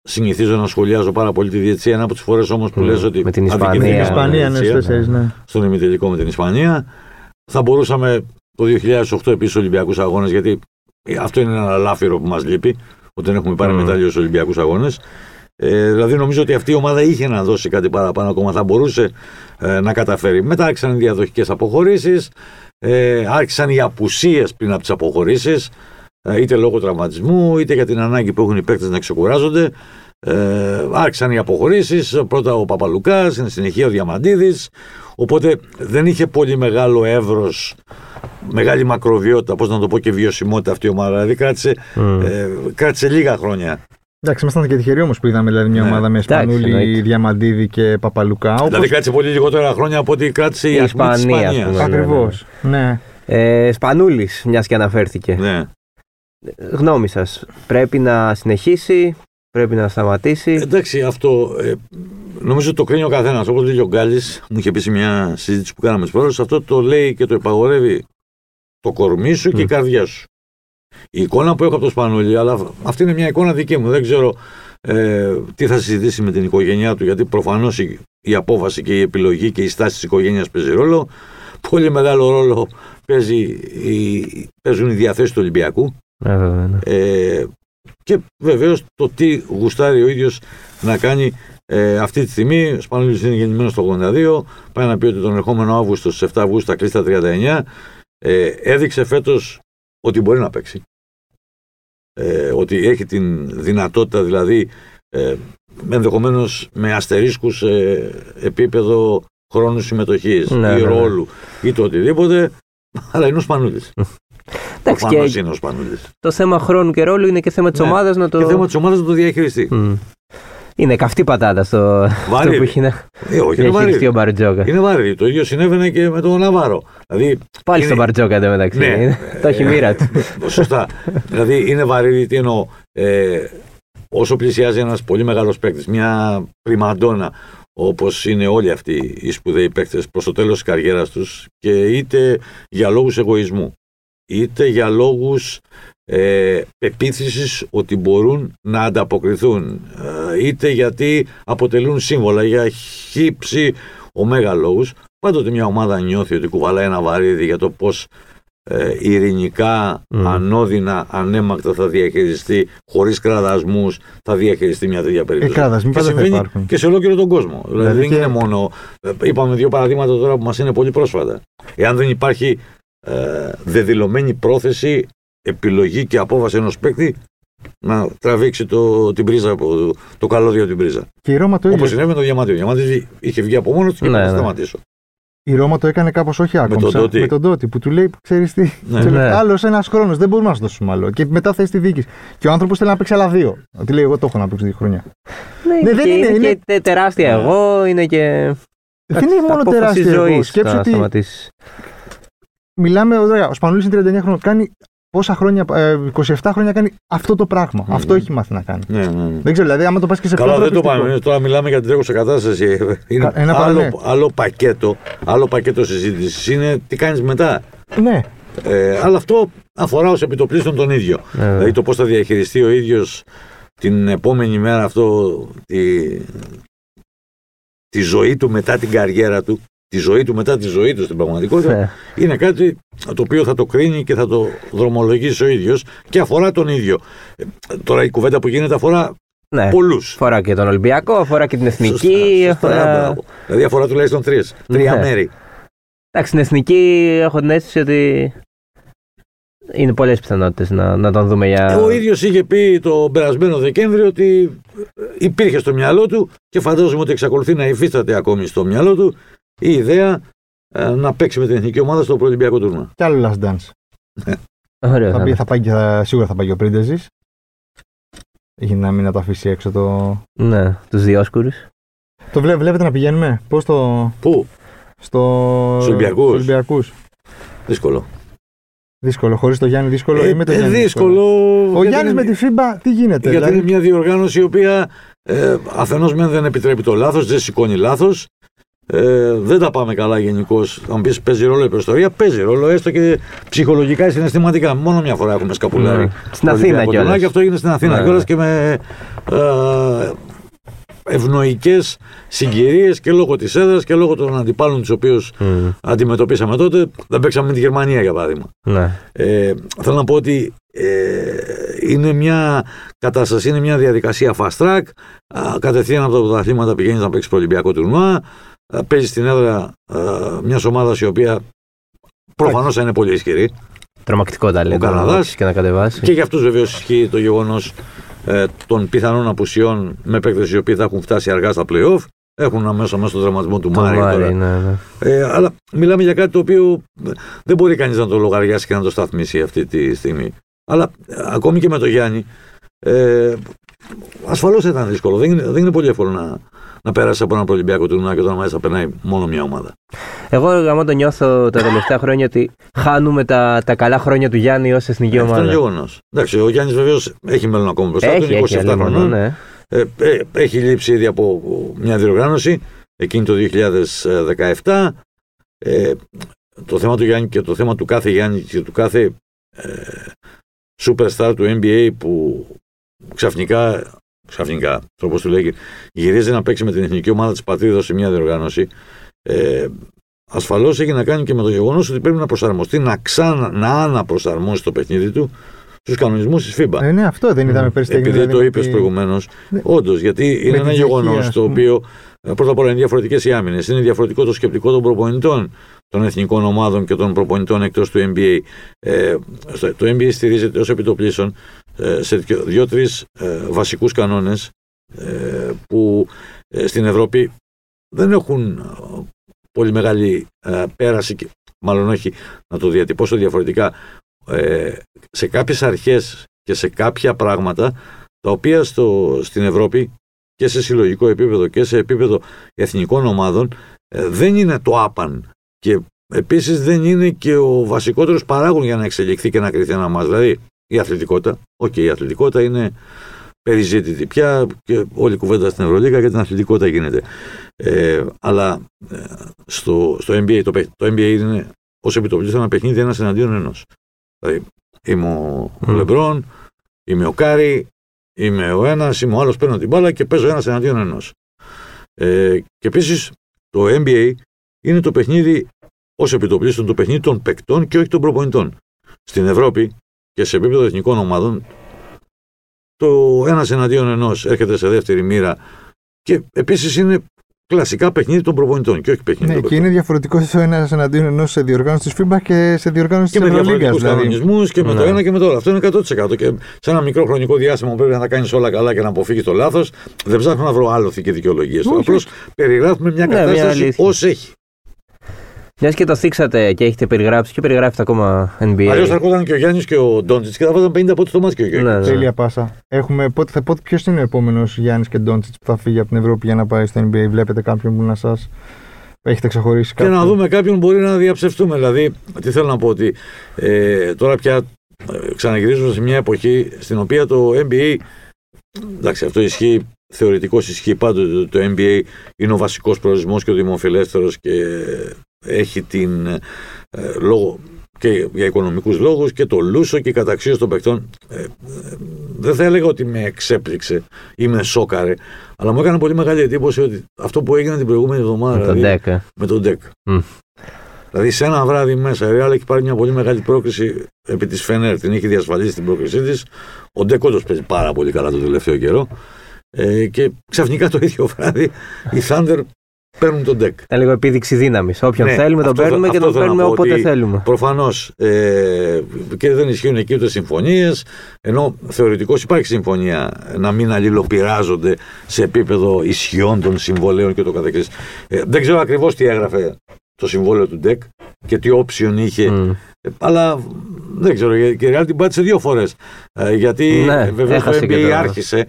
[SPEAKER 2] συνηθίζω να σχολιάζω πάρα πολύ τη διετησία. Ένα από τις φορές όμως που
[SPEAKER 3] Mm,
[SPEAKER 2] λες ότι
[SPEAKER 3] με την
[SPEAKER 2] αδικηθήκαμε
[SPEAKER 3] Ισπανία.
[SPEAKER 1] Η
[SPEAKER 2] τη
[SPEAKER 1] Ισπανία, ναι,
[SPEAKER 2] διαιτησία,
[SPEAKER 1] στου τέσσερι, ναι.
[SPEAKER 2] στον ημιτελικό με την Ισπανία. Θα μπορούσαμε το 2008 επίσης Ολυμπιακούς Αγώνες, γιατί αυτό είναι ένα λάφυρο που μας λείπει, ότι δεν έχουμε πάρει
[SPEAKER 3] Mm.
[SPEAKER 2] μετάλλιο στους Ολυμπιακούς Αγώνες. Ε, δηλαδή νομίζω ότι αυτή η ομάδα είχε να δώσει κάτι παραπάνω ακόμα, θα μπορούσε ε, να καταφέρει. Μετά άρχισαν οι διαδοχικές αποχωρήσεις, ε, άρχισαν οι απουσίες πριν από τις αποχωρήσεις, ε, είτε λόγω τραυματισμού, είτε για την ανάγκη που έχουν οι παίκτες να ξεκουράζονται. Ε, άρχισαν οι αποχωρήσεις. Πρώτα ο Παπαλουκάς, στην συνεχεία ο Διαμαντίδης. Οπότε δεν είχε πολύ μεγάλο εύρος, μεγάλη μακροβιότητα, πώς να το πω και βιωσιμότητα αυτή η ομάδα. Δηλαδή κράτησε,
[SPEAKER 3] Μμ.
[SPEAKER 2] ε, κράτησε λίγα χρόνια.
[SPEAKER 1] Εντάξει, ήμασταν και τυχεροί όμως που είδαμε δηλαδή, μια
[SPEAKER 2] Ναι.
[SPEAKER 1] ομάδα με
[SPEAKER 3] Εντάξει,
[SPEAKER 1] Σπανούλη,
[SPEAKER 3] εννοείται.
[SPEAKER 1] Διαμαντίδη και Παπαλουκά. Όπως...
[SPEAKER 2] Δηλαδή κράτησε πολύ λιγότερα χρόνια από ό,τι κράτησε η,
[SPEAKER 3] Η
[SPEAKER 2] η
[SPEAKER 3] Ισπανία,
[SPEAKER 2] Ισπανίας.
[SPEAKER 3] ας πούμε.
[SPEAKER 1] Ακριβώς. Ναι.
[SPEAKER 3] Ε, Σπανούλης, μιας και αναφέρθηκε.
[SPEAKER 2] Ναι.
[SPEAKER 3] Γνώμη σας. Πρέπει να συνεχίσει, πρέπει να σταματήσει.
[SPEAKER 2] Εντάξει, αυτό ε, νομίζω ότι το κρίνει ο καθένας. Όπως λέει ο Γκάλης, μου είχε πει σε μια συζήτηση που κάναμε τι αυτό το λέει και το υπαγορεύει το κορμί σου και η
[SPEAKER 3] Μμ.
[SPEAKER 2] καρδιά σου. Η εικόνα που έχω από το Σπανούλι, αλλά αυτή είναι μια εικόνα δική μου. Δεν ξέρω ε, τι θα συζητήσει με την οικογένειά του, γιατί προφανώς η, η απόφαση και η επιλογή και η στάση της οικογένειας παίζει ρόλο. Πολύ μεγάλο ρόλο παίζει η, παίζουν οι διαθέσεις του Ολυμπιακού.
[SPEAKER 3] Ε, βέβαια, ναι.
[SPEAKER 2] Ε, και βεβαίως το τι γουστάρει ο ίδιος να κάνει ε, αυτή τη στιγμή. Ο Σπανούλης είναι γεννημένος το 82. Πάει να πει ότι τον ερχόμενο Αύγουστο στις 7 Αυγούστου θα κλείσει τα 39. Ε, έδειξε φέτος ότι μπορεί να παίξει. Ε, ότι έχει την δυνατότητα δηλαδή ε, ενδεχομένως με αστερίσκους σε επίπεδο χρόνου συμμετοχής
[SPEAKER 3] Ναι,
[SPEAKER 2] ή
[SPEAKER 3] ναι, ναι.
[SPEAKER 2] ρόλου ή το οτιδήποτε. Αλλά είναι ο Σπανούλης.
[SPEAKER 3] Εντάξει,
[SPEAKER 2] Προφανώς
[SPEAKER 3] και
[SPEAKER 2] είναι ο Σπανούλης.
[SPEAKER 3] το θέμα χρόνου και ρόλου είναι και θέμα της
[SPEAKER 2] Ναι.
[SPEAKER 3] ομάδας να το.
[SPEAKER 2] Και θέμα της ομάδας να το διαχειριστεί.
[SPEAKER 3] Μμ. Είναι καυτή πατάτα στο αυτό
[SPEAKER 2] Βαρύδι.
[SPEAKER 3] που έχει να
[SPEAKER 2] Ε, όχι, είναι
[SPEAKER 3] διαχειριστεί
[SPEAKER 2] βαρύδι.
[SPEAKER 3] ο Μπαρτζόκα.
[SPEAKER 2] Είναι βαρύδι. Το ίδιο συνέβαινε και με τον Ναβάρο. Δηλαδή,
[SPEAKER 3] Πάλι
[SPEAKER 2] είναι-
[SPEAKER 3] στον Μπαρτζόκα εντωμεταξύ.
[SPEAKER 2] Ναι.
[SPEAKER 3] Είναι- Το έχει μοίρα του.
[SPEAKER 2] Σωστά. δηλαδή είναι βαρύδι, τι εννοώ. Ε, όσο πλησιάζει ένας πολύ μεγάλος παίκτης, μια πριμαντόνα, όπως είναι όλοι αυτοί οι σπουδαίοι παίκτες προς το τέλος της καριέρας τους, και είτε για λόγους εγωισμού, είτε για λόγους ε, πεποίθησης ότι μπορούν να ανταποκριθούν ε, είτε γιατί αποτελούν σύμβολα για χύψη ωμέγα λόγους πάντοτε μια ομάδα νιώθει ότι κουβαλάει ένα βαρύδι για το πώς ε, ειρηνικά,
[SPEAKER 3] Μμ.
[SPEAKER 2] ανώδυνα, ανέμακτα θα διαχειριστεί, χωρίς κραδασμούς θα διαχειριστεί μια τέτοια
[SPEAKER 1] Ε,
[SPEAKER 2] περίπτωση.
[SPEAKER 1] κράδασμοι
[SPEAKER 2] Και
[SPEAKER 1] πάντα θα
[SPEAKER 2] συμβαίνει
[SPEAKER 1] υπάρχουν.
[SPEAKER 2] και σε ολόκληρο τον κόσμο. Δηλαδή,
[SPEAKER 1] Δηλαδή
[SPEAKER 2] δεν
[SPEAKER 1] και-
[SPEAKER 2] είναι μόνο. ε, Είπαμε δύο παραδείγματα τώρα που μας είναι πολύ πρόσφατα. Εάν δεν υπάρχει ε, δεδηλωμένη πρόθεση, επιλογή και απόφαση ενός παίκτη να τραβήξει το, την πρίζα, από- το καλώδιο από την πρίζα.
[SPEAKER 1] Και η Ρώμα το
[SPEAKER 2] Όπως
[SPEAKER 1] ίδιο.
[SPEAKER 2] συνέβη με τον Διαμαντή. Ο Διαμαντή είχε βγει από μόνος του και
[SPEAKER 3] Ναι,
[SPEAKER 2] είπε να
[SPEAKER 3] ναι.
[SPEAKER 2] σταματήσω.
[SPEAKER 1] Η Ρώμα το έκανε κάπως όχι άκομψα.
[SPEAKER 2] τον Τότι.
[SPEAKER 1] Με τον Τότι που του λέει: Ξέρεις τι,
[SPEAKER 2] Ναι.
[SPEAKER 1] του λέει,
[SPEAKER 3] Ναι.
[SPEAKER 1] άλλος ένας χρόνος, δεν μπορούμε να σου δώσουμε άλλο. Και μετά θες τη δίκη. Και ο άνθρωπος θέλει να παίξει άλλα δύο. Ότι λέει: Εγώ το έχω να παίξω δύο χρόνια.
[SPEAKER 3] Ναι,
[SPEAKER 1] Ναι,
[SPEAKER 3] είναι,
[SPEAKER 1] δεν
[SPEAKER 3] και,
[SPEAKER 1] είναι,
[SPEAKER 3] είναι,
[SPEAKER 1] είναι-
[SPEAKER 3] και τε- τεράστια εγώ, είναι και.
[SPEAKER 1] Δεν είναι μόνο
[SPEAKER 3] απόφαση
[SPEAKER 1] τεράστια εγώ.
[SPEAKER 3] ζωής
[SPEAKER 1] Σκέψου
[SPEAKER 3] να
[SPEAKER 1] ότι
[SPEAKER 3] σταματήσεις.
[SPEAKER 1] Μιλάμε, ωραία, ο Σπανούλης είναι 39 χρόνια, κάνει πόσα χρόνια, ε, 27 χρόνια κάνει αυτό το πράγμα.
[SPEAKER 2] Μμμ.
[SPEAKER 1] Αυτό έχει μάθει να κάνει.
[SPEAKER 2] Ναι, ναι, ναι.
[SPEAKER 1] Δεν ξέρω, δηλαδή, άμα το πας και σε
[SPEAKER 2] Καλά,
[SPEAKER 1] πιο
[SPEAKER 2] δεν το
[SPEAKER 1] ανθρωπιστικό.
[SPEAKER 2] πάμε. Τώρα μιλάμε για την τρέχουσα κατάσταση. Είναι
[SPEAKER 1] Ένα
[SPEAKER 2] άλλο,
[SPEAKER 1] παρανέ.
[SPEAKER 2] άλλο πακέτο, άλλο πακέτο συζήτησης. Είναι τι κάνεις μετά.
[SPEAKER 1] Ναι,
[SPEAKER 2] Ε, αλλά αυτό αφορά ως επιτοπλίστων τον ίδιο.
[SPEAKER 3] Ναι,
[SPEAKER 2] Δηλαδή το πώς θα διαχειριστεί ο ίδιος την επόμενη μέρα αυτό τη, τη ζωή του μετά την καριέρα του, τη ζωή του μετά τη ζωή του στην πραγματικότητα,
[SPEAKER 3] Ναι.
[SPEAKER 2] είναι κάτι το οποίο θα το κρίνει και θα το δρομολογήσει ο ίδιος και αφορά τον ίδιο. Ε, τώρα η κουβέντα που γίνεται αφορά
[SPEAKER 3] Ναι.
[SPEAKER 2] πολλούς.
[SPEAKER 3] Αφορά και τον Ολυμπιακό, αφορά και την εθνική. αφορά-
[SPEAKER 2] Δηλαδή αφορά τουλάχιστον τρεις. Τρία
[SPEAKER 3] Ναι.
[SPEAKER 2] μέρη.
[SPEAKER 3] Εντάξει, στην εθνική έχω την αίσθηση ότι είναι πολλές πιθανότητες να, να τον δούμε για.
[SPEAKER 2] Ο ίδιος είχε πει το περασμένο Δεκέμβριο ότι υπήρχε στο μυαλό του και φαντάζομαι ότι εξακολουθεί να υφίσταται ακόμη στο μυαλό του η ιδέα ε, να παίξει με την εθνική ομάδα στο προελυμπιακό τουρνουά.
[SPEAKER 1] κι άλλο last dance.
[SPEAKER 3] Ωραίο
[SPEAKER 1] Θα
[SPEAKER 3] θα
[SPEAKER 1] πει,
[SPEAKER 3] είναι.
[SPEAKER 1] θα πάει και θα, σίγουρα θα πάει και ο Πρίντεζης. Έχει να μην να το αφήσει έξω το.
[SPEAKER 3] Ναι, τους διόσκουρου.
[SPEAKER 1] Το βλέ, βλέπετε να πηγαίνουμε; Πώς το.
[SPEAKER 2] Πού,
[SPEAKER 1] Στο...
[SPEAKER 2] Στους Ολυμπιακούς.
[SPEAKER 1] στους Ολυμπιακούς.
[SPEAKER 2] δύσκολο.
[SPEAKER 1] Δύσκολο. Χωρίς το Γιάννη δύσκολο ή με το
[SPEAKER 2] ε,
[SPEAKER 1] Γιάννη.
[SPEAKER 2] δύσκολο.
[SPEAKER 1] Ο
[SPEAKER 2] γιατί
[SPEAKER 1] Γιάννης
[SPEAKER 2] είναι-
[SPEAKER 1] με τη FIBA τι γίνεται.
[SPEAKER 2] Γιατί
[SPEAKER 1] δηλαδή;
[SPEAKER 2] είναι μια διοργάνωση η οποία ε, αφενός μεν δεν επιτρέπει το λάθος, δεν σηκώνει λάθος, ε, δεν τα πάμε καλά γενικώς. Αν πεις παίζει ρόλο η προϊστορία, παίζει ρόλο έστω και ψυχολογικά ή συναισθηματικά. Μόνο μια φορά έχουμε σκαπουλάρει.
[SPEAKER 3] Ναι. Στην
[SPEAKER 2] το
[SPEAKER 3] Αθήνα
[SPEAKER 2] Ολυμπιακό
[SPEAKER 3] κιόλας.
[SPEAKER 2] τουρνουά Και αυτό έγινε στην Αθήνα
[SPEAKER 3] Ναι.
[SPEAKER 2] κιόλας και με ε, ευνοϊκές συγκυρίες και λόγω της έδρας και λόγω των αντιπάλων τους οποίους
[SPEAKER 3] Μμ,
[SPEAKER 2] αντιμετωπίσαμε τότε. Δεν παίξαμε με τη Γερμανία για παράδειγμα.
[SPEAKER 3] Ναι.
[SPEAKER 2] Ε, θέλω να πω ότι ε, είναι μια κατάσταση, είναι μια διαδικασία fast track. Α, κατευθείαν από τα πρωταθλήματα πηγαίνεις να παίξεις το Ολυμπιακό τουρνουά. Παίζει στην έδρα μιας ομάδας η οποία προφανώς θα είναι πολύ ισχυρή.
[SPEAKER 3] Τρομακτικό ταλέντο.
[SPEAKER 2] Ο
[SPEAKER 3] να
[SPEAKER 2] Καναδάς.
[SPEAKER 3] δώσεις Και να κατεβάσει.
[SPEAKER 2] Και για αυτούς βεβαίως ισχύει το γεγονός ε, των πιθανών απουσιών με παίκτες οι οποίοι θα έχουν φτάσει αργά στα playoff. Έχουν αμέσως μέσα στον τραυματισμό του
[SPEAKER 3] Το
[SPEAKER 2] Μάρι.
[SPEAKER 3] Μάρι,
[SPEAKER 2] τώρα.
[SPEAKER 3] ναι, ναι.
[SPEAKER 2] Ε, αλλά μιλάμε για κάτι το οποίο δεν μπορεί κανείς να το λογαριάσει και να το σταθμίσει αυτή τη στιγμή. Αλλά ε, ακόμη και με τον Γιάννη, ε, ασφαλώς ήταν δύσκολο. Δεν είναι, δεν είναι πολύ εύκολο να, να περάσει από ένα Ολυμπιακό τουρνουά και όταν μάλιστα περνάει μόνο μια ομάδα.
[SPEAKER 3] Εγώ γαμώ το νιώθω τα τελευταία χρόνια ότι χάνουμε τα, τα καλά χρόνια του Γιάννη ως εθνική
[SPEAKER 2] Αυτό είναι
[SPEAKER 3] ομάδα.
[SPEAKER 2] γεγονός. Εντάξει, ο Γιάννης βεβαίως έχει μέλλον ακόμα μπροστά του,
[SPEAKER 3] Έχει,
[SPEAKER 2] είναι
[SPEAKER 3] έχει,
[SPEAKER 2] 27
[SPEAKER 3] αλίμονο,
[SPEAKER 2] χρονών.
[SPEAKER 3] ναι.
[SPEAKER 2] Ε, ε, έχει λείψει ήδη από μια διοργάνωση εκείνη το 2017. Ε, το θέμα του Γιάννη και το θέμα του κάθε Γιάννη και του κάθε ε, superstar του NBA που ξαφνικά, ξαφνικά όπως του λέγει, γυρίζει να παίξει με την εθνική ομάδα της πατρίδας σε μια διοργάνωση ε, ασφαλώς έχει να κάνει και με το γεγονός ότι πρέπει να προσαρμοστεί, να ξανά να αναπροσαρμόσει το παιχνίδι του στους κανονισμούς της FIBA.
[SPEAKER 1] Ε, ναι, αυτό δεν είδαμε πέρσι. τι έγινε,
[SPEAKER 2] Επειδή
[SPEAKER 1] δηλαδή,
[SPEAKER 2] το
[SPEAKER 1] με
[SPEAKER 2] είπες
[SPEAKER 1] τη-
[SPEAKER 2] προηγουμένως,
[SPEAKER 1] Ναι.
[SPEAKER 2] όντως, γιατί είναι
[SPEAKER 1] την
[SPEAKER 2] ένα
[SPEAKER 1] Τσεχία,
[SPEAKER 2] γεγονός
[SPEAKER 1] ας
[SPEAKER 2] το
[SPEAKER 1] πούμε.
[SPEAKER 2] οποίο ε, πρώτα απ' όλα είναι διαφορετικές οι άμυνες. Είναι διαφορετικό το σκεπτικό των προπονητών των εθνικών ομάδων και των προπονητών εκτός του NBA. Ε, στο- το NBA στηρίζεται ως επιτοπλίστων ε, σε δύο-τρεις ε, βασικούς κανόνες ε, που ε, στην Ευρώπη δεν έχουν ε, πολύ μεγάλη ε, πέραση, και- μάλλον όχι να το διατυπώσω διαφορετικά, ε, σε κάποιες αρχές και σε κάποια πράγματα τα οποία στο, στην Ευρώπη και σε συλλογικό επίπεδο και σε επίπεδο εθνικών ομάδων ε, δεν είναι το άπαν και επίσης δεν είναι και ο βασικότερος παράγον για να εξελιχθεί και να κρυθεί ένα μας. Δηλαδή η αθλητικότητα, οκ, η αθλητικότητα είναι περιζήτητη πια και όλη η κουβέντα στην Ευρωλίγα για την αθλητικότητα γίνεται. Ε, αλλά ε, στο, στο NBA, το, παί- το NBA είναι ως επί το πλείστον ένα παιχνίδι ένας εναντίον ενός. Δηλαδή είμαι ο, ο
[SPEAKER 3] Μμ.
[SPEAKER 2] Λεμπρόν, είμαι ο Κάρι, είμαι ο ένας, είμαι ο άλλος, παίρνω την μπάλα και παίζω ένας εναντίον ενός. Ε, και επίσης το NBA είναι το παιχνίδι ως επιτοπλίστων το παιχνίδι των παικτών και όχι των προπονητών. Στην Ευρώπη και σε επίπεδο εθνικών ομάδων το ένας εναντίον ενός έρχεται σε δεύτερη μοίρα και επίσης είναι κλασικά παιχνίδι των προπονητών και όχι παιχνίδι
[SPEAKER 1] Ναι,
[SPEAKER 2] των
[SPEAKER 1] και
[SPEAKER 2] παικτών.
[SPEAKER 1] είναι διαφορετικό ο ένα εναντίον ενός σε διοργάνωση της FIBA και σε διοργάνωση
[SPEAKER 2] Και
[SPEAKER 1] τη
[SPEAKER 2] με
[SPEAKER 1] Ευρωλίγα.
[SPEAKER 2] διαφορετικούς
[SPEAKER 1] Δηλαδή.
[SPEAKER 2] κανονισμούς και με το
[SPEAKER 3] Ναι.
[SPEAKER 2] ένα και με το άλλο. Αυτό είναι 100%. Και σε ένα μικρό χρονικό διάστημα που πρέπει να τα κάνεις όλα καλά και να αποφύγεις το λάθος, δεν ψάχνω να βρω άλοθη και δικαιολογίες.
[SPEAKER 1] Όχι.
[SPEAKER 2] Απλώς περιγράφουμε μια
[SPEAKER 3] Ναι, μια
[SPEAKER 2] κατάσταση
[SPEAKER 3] αλήθεια.
[SPEAKER 2] ως έχει.
[SPEAKER 3] Μια και το θίξατε και έχετε περιγράψει και περιγράφετε ακόμα NBA.
[SPEAKER 2] Αλλιώς θα έρχονταν και ο Γιάννης και ο Ντόντζιτ και θα βάζαν 50 από το μάτι και ο Γιάννη.
[SPEAKER 3] Ναι, ναι.
[SPEAKER 1] Τέλεια πάσα. Έχουμε, πότε, θα- πότε, ποιος είναι ο επόμενος Γιάννης και Ντόντσιτς που θα φύγει από την Ευρώπη για να πάει στο NBA. Βλέπετε κάποιον που να σας έχετε ξεχωρίσει
[SPEAKER 2] Και
[SPEAKER 1] κάποιον;
[SPEAKER 2] να δούμε κάποιον μπορεί να διαψευτούμε. Δηλαδή, τι θέλω να πω ότι ε, τώρα πια ε, ξαναγυρίζουμε σε μια εποχή στην οποία το NBA. Εντάξει, αυτό ισχύει. Θεωρητικό ισχύει πάντοτε. Το NBA είναι ο βασικός προορισμός και ο δημοφιλέστερος και έχει την. Ε, λόγω και για οικονομικούς λόγους και το λούσο και η καταξίωση των παιχτών ε, ε, δεν θα έλεγα ότι με εξέπληξε ή με σόκαρε αλλά μου έκανε πολύ μεγάλη εντύπωση ότι αυτό που έγινε την προηγούμενη εβδομάδα
[SPEAKER 3] Με τον
[SPEAKER 2] δηλαδή,
[SPEAKER 3] 10.
[SPEAKER 2] με τον Ντεκ.
[SPEAKER 3] Μμ.
[SPEAKER 2] Δηλαδή σε ένα βράδυ μέσα η Real έχει πάρει μια πολύ μεγάλη πρόκριση επί της Φενέρ. Την έχει διασφαλίσει την πρόκρισή της. Ο Ντεκ όντως παίζει πάρα πολύ καλά τον τελευταίο καιρό. Ε, και ξαφνικά το ίδιο βράδυ οι Thunder παίρνουν τον Ντεκ.
[SPEAKER 3] Ήταν λίγο επίδειξη δύναμης. Όποιον
[SPEAKER 2] Ναι,
[SPEAKER 3] θέλουμε τον
[SPEAKER 2] αυτό θα-
[SPEAKER 3] παίρνουμε και
[SPEAKER 2] αυτό
[SPEAKER 3] τον
[SPEAKER 2] θέλω να
[SPEAKER 3] παίρνουμε
[SPEAKER 2] πω,
[SPEAKER 3] όποτε
[SPEAKER 2] ότι
[SPEAKER 3] θέλουμε.
[SPEAKER 2] Προφανώς ε, και δεν ισχύουν εκεί ούτε συμφωνίες, ενώ θεωρητικώς υπάρχει συμφωνία να μην αλληλοπειράζονται σε επίπεδο ισχυόντων συμβολαίων και το καθεξής. Ε, δεν ξέρω ακριβώς τι έγραφε το συμβόλαιο του Ντεκ και τι option είχε,
[SPEAKER 3] Μμ.
[SPEAKER 2] ε, αλλά δεν ξέρω. Και η Real την πάτησε δύο φορές. Ε, γιατί
[SPEAKER 3] Ναι,
[SPEAKER 2] βεβαίω το
[SPEAKER 3] έχασε και
[SPEAKER 2] NBA
[SPEAKER 3] το-
[SPEAKER 2] άρχισε,